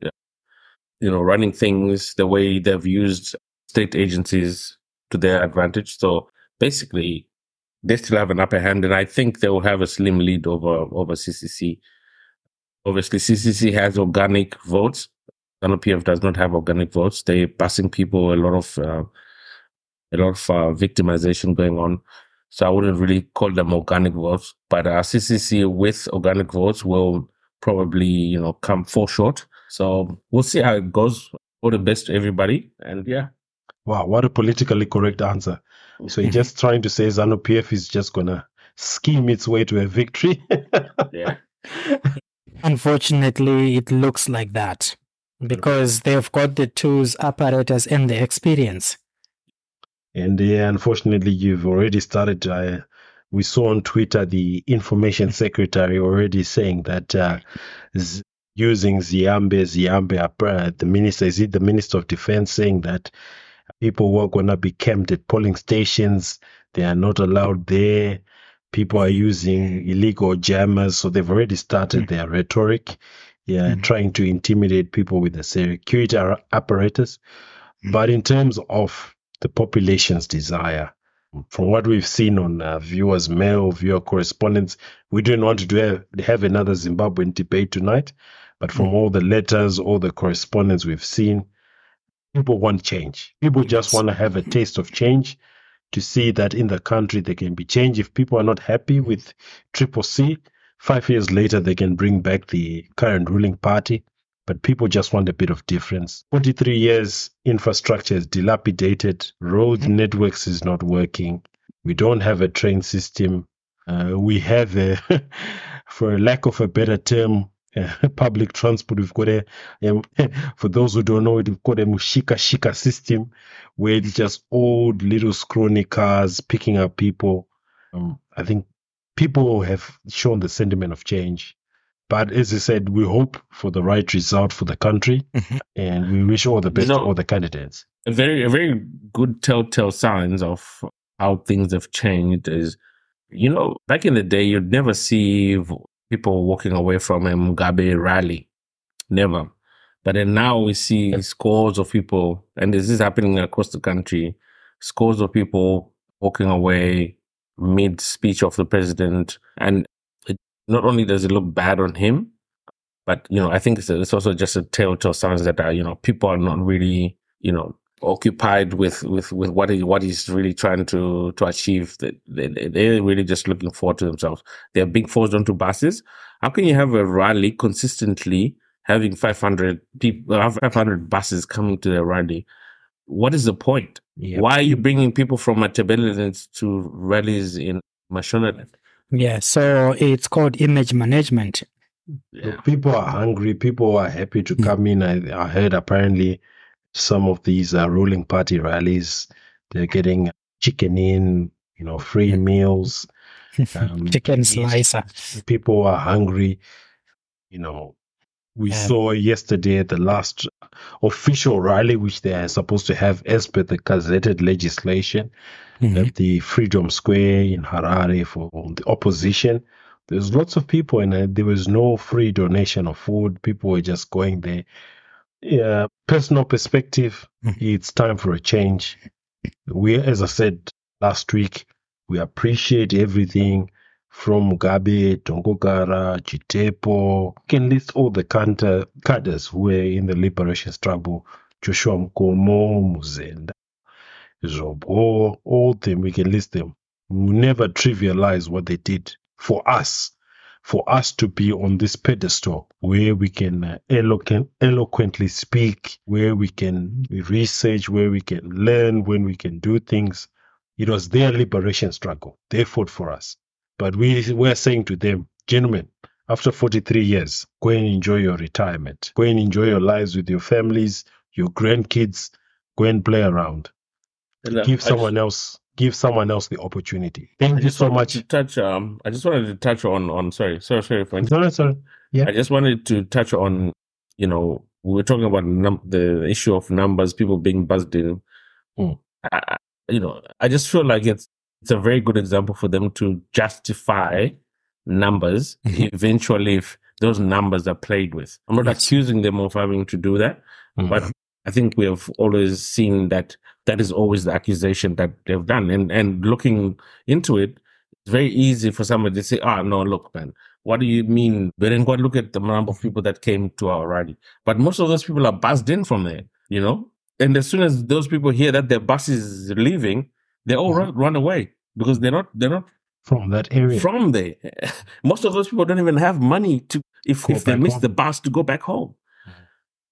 you know, running things, the way they've used state agencies to their advantage. So basically, they still have an upper hand, and I think they will have a slim lead over over CCC. Obviously, CCC has organic votes. ZANU-PF does not have organic votes. They're passing people a lot of uh, a lot of uh, victimization going on. So I wouldn't really call them organic votes, but uh, CCC with organic votes will probably you know come fall short. So we'll see how it goes. All the best to everybody, and yeah. Wow, what a politically correct answer. So you're just trying to say ZANU PF is just gonna scheme its way to a victory. yeah. Unfortunately, it looks like that because they've got the tools, apparatus, and the experience. And yeah, unfortunately, you've already started. Uh, we saw on Twitter the information secretary already saying that uh, z- using Ziambe, Ziambe, uh, the minister, is it the minister of defense, saying that people who are going to be camped at polling stations, they are not allowed there. People are using illegal jammers, so they've already started their rhetoric. Yeah, Mhm. trying to intimidate people with the security ar- apparatus. But in terms of the population's desire, from what we've seen on uh, viewers' mail, viewer correspondence, we didn't want to do have, have another Zimbabwean debate tonight. But from all the letters, all the correspondence we've seen, people want change. People just want to have a taste of change to see that in the country there can be change. If people are not happy with Triple C, five years later they can bring back the current ruling party. But people just want a bit of difference. 43 years, infrastructure is dilapidated, road networks is not working. We don't have a train system. Uh, we have, a, for lack of a better term, uh, public transport. We've got a, um, for those who don't know it, we've got a mushika shika system where it's just old little scrawny cars picking up people. Um, I think people have shown the sentiment of change. But as I said, we hope for the right result for the country Mhm. and we wish all the best know- to all the candidates. a very a very good telltale signs of how things have changed is you know back in the day you'd never see people walking away from a Mugabe rally never but then now we see scores of people and this is happening across the country scores of people walking away mid speech of the president and it, not only does it look bad on him but you know i think it's, it's also just a telltale signs that uh, you know people are not really you know occupied with with with what he what he's really trying to to achieve. That they, they- they're really just looking forward to themselves. They're being forced onto buses. How can you have a rally consistently having 500 people 500 buses coming to the rally? What is the point? Yeah. why are you bringing people from Matabeleland to rallies in Mashonaland? Yeah, so it's called image management. Look, people are hungry. People are happy to come in. I, I heard apparently some of these uh, ruling party rallies, they're getting chicken in, you know, free meals. Um, Chicken slicer. People are hungry. You know, we Yeah. saw yesterday at the last official rally, which they are supposed to have as per the gazetted legislation Mhm. at the Freedom Square in Harare for the opposition. There's lots of people, and uh, there was no free donation of food. People were just going there. Yeah, personal perspective, Mhm. it's time for a change. We, as I said last week, we appreciate everything from Mugabe, Tongogara, Chitepo. You can list all the counter cadres who were in the liberation struggle. Joshua Nkomo, Muzenda, Zobo, all them, we can list them. We never trivialize what they did for us, for us to be on this pedestal where we can uh, eloquent, eloquently speak, where we can research, where we can learn, when we can do things. It was their liberation struggle. They fought for us. But we were saying to them, gentlemen, after 43 years, go and enjoy your retirement. Go and enjoy your lives with your families, your grandkids. Go and play around. And, uh, Give someone else give someone else the opportunity. Thank I you so much. to touch. Um, I just wanted to touch on on. Sorry, sorry, sorry. No, no, sorry. Yeah. I just wanted to touch on. You know, we were talking about num- the issue of numbers, people being buzzed in. I, I- you know, I just feel like it's it's a very good example for them to justify numbers Mhm. eventually if those numbers are played with. I'm not Yes. accusing them of having to do that, Mm. but I think we have always seen that that is always the accusation that they've done. And and looking into it, it's very easy for somebody to say, "Ah, no, look, man, what do you mean? We didn't go look at the number of people that came to our rally." But most of those people are buzzed in from there, you know. And as soon as those people hear that their bus is leaving, they all run, run away because they're not they're not from that area. from there. Most of those people don't even have money to if, Go if they miss home. the bus to go back home. Mhm.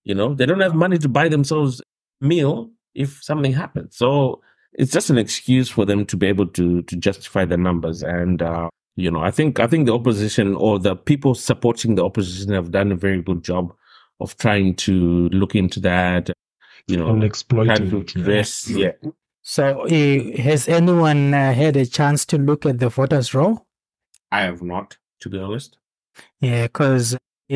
You know, they don't have money to buy themselves meal if something happens. So it's just an excuse for them to be able to to justify the numbers. And uh, you know, I think I think the opposition or the people supporting the opposition have done a very good job of trying to look into that. You know, and trying exploiting to it. yeah. Yeah, So, uh, has anyone uh, had a chance to look at the voters' roll? I have not, to be honest. Yeah, because uh,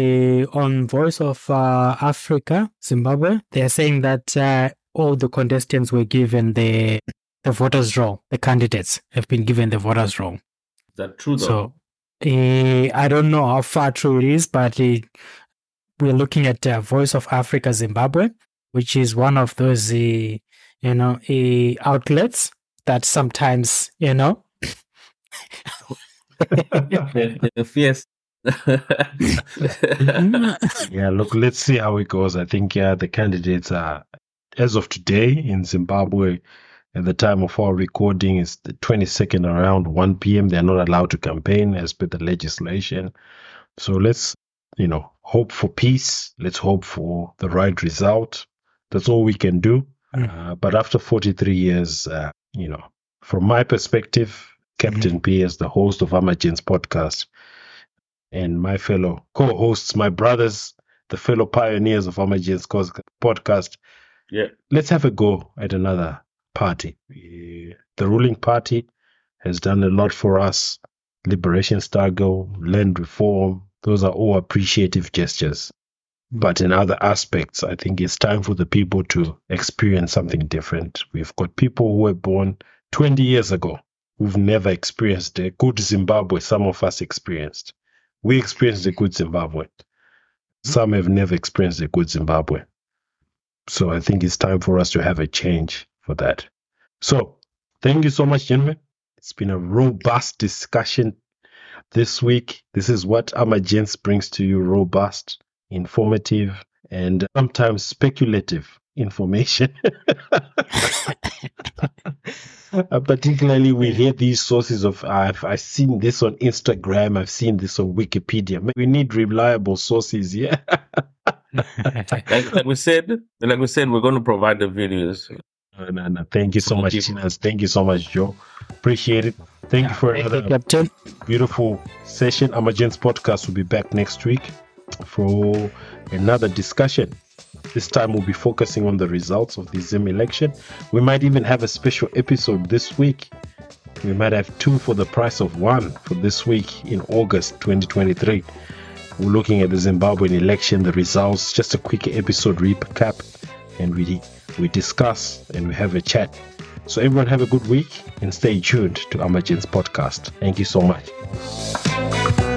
on Voice of uh, Africa, Zimbabwe, they are saying that uh, all the contestants were given the the voters' roll. The candidates have been given the voters' roll. Is that true though? So, uh, I don't know how far true it is, but we're looking at uh, Voice of Africa Zimbabwe, which is one of those, uh, you know, uh, outlets that sometimes, you know, the, the. Yeah, look, let's see how it goes. I think yeah, the candidates are as of today in Zimbabwe at the time of our recording is the 22nd around 1 p.m. They're not allowed to campaign as per the legislation. So let's, you know, hope for peace. Let's hope for the right result. That's all we can do. Mm. Uh, but after 43 years, uh, you know, from my perspective, Captain P as the host of Amagentz podcast and my fellow co-hosts, my brothers, the fellow pioneers of Amagentz podcast, yeah. let's have a go at another party. Eh, The ruling party has done a lot for us. Liberation struggle, land reform, those are all appreciative gestures. But in other aspects, I think it's time for the people to experience something different. We've got people who were born 20 years ago who've never experienced a good Zimbabwe some of us experienced. We experienced a good Zimbabwe. Some have never experienced a good Zimbabwe. So I think it's time for us to have a change for that. So thank you so much, gentlemen. It's been a robust discussion this week. This is what Amagentz brings to you robust, informative, and sometimes speculative information. Uh, particularly, we hear these sources of I've, I've seen this on Instagram, I've seen this on Wikipedia. We need reliable sources, yeah. Like, like we said, like we said, we're going to provide the videos. No, no, no. Thank you so much, you. Tinas. Thank you so much, Joe. Appreciate it. Thank you for Thank you, another Captain. beautiful session. Amagentz podcast will be back next week for another discussion. This time we'll be focusing on the results of the Zim election. We might even have a special episode this week. We might have two for the price of one for this week in August 2023. We're looking at the Zimbabwean election, the results, just a quick episode recap, and we we discuss and we have a chat. So everyone have a good week and stay tuned to Amagentz podcast. Thank you so much.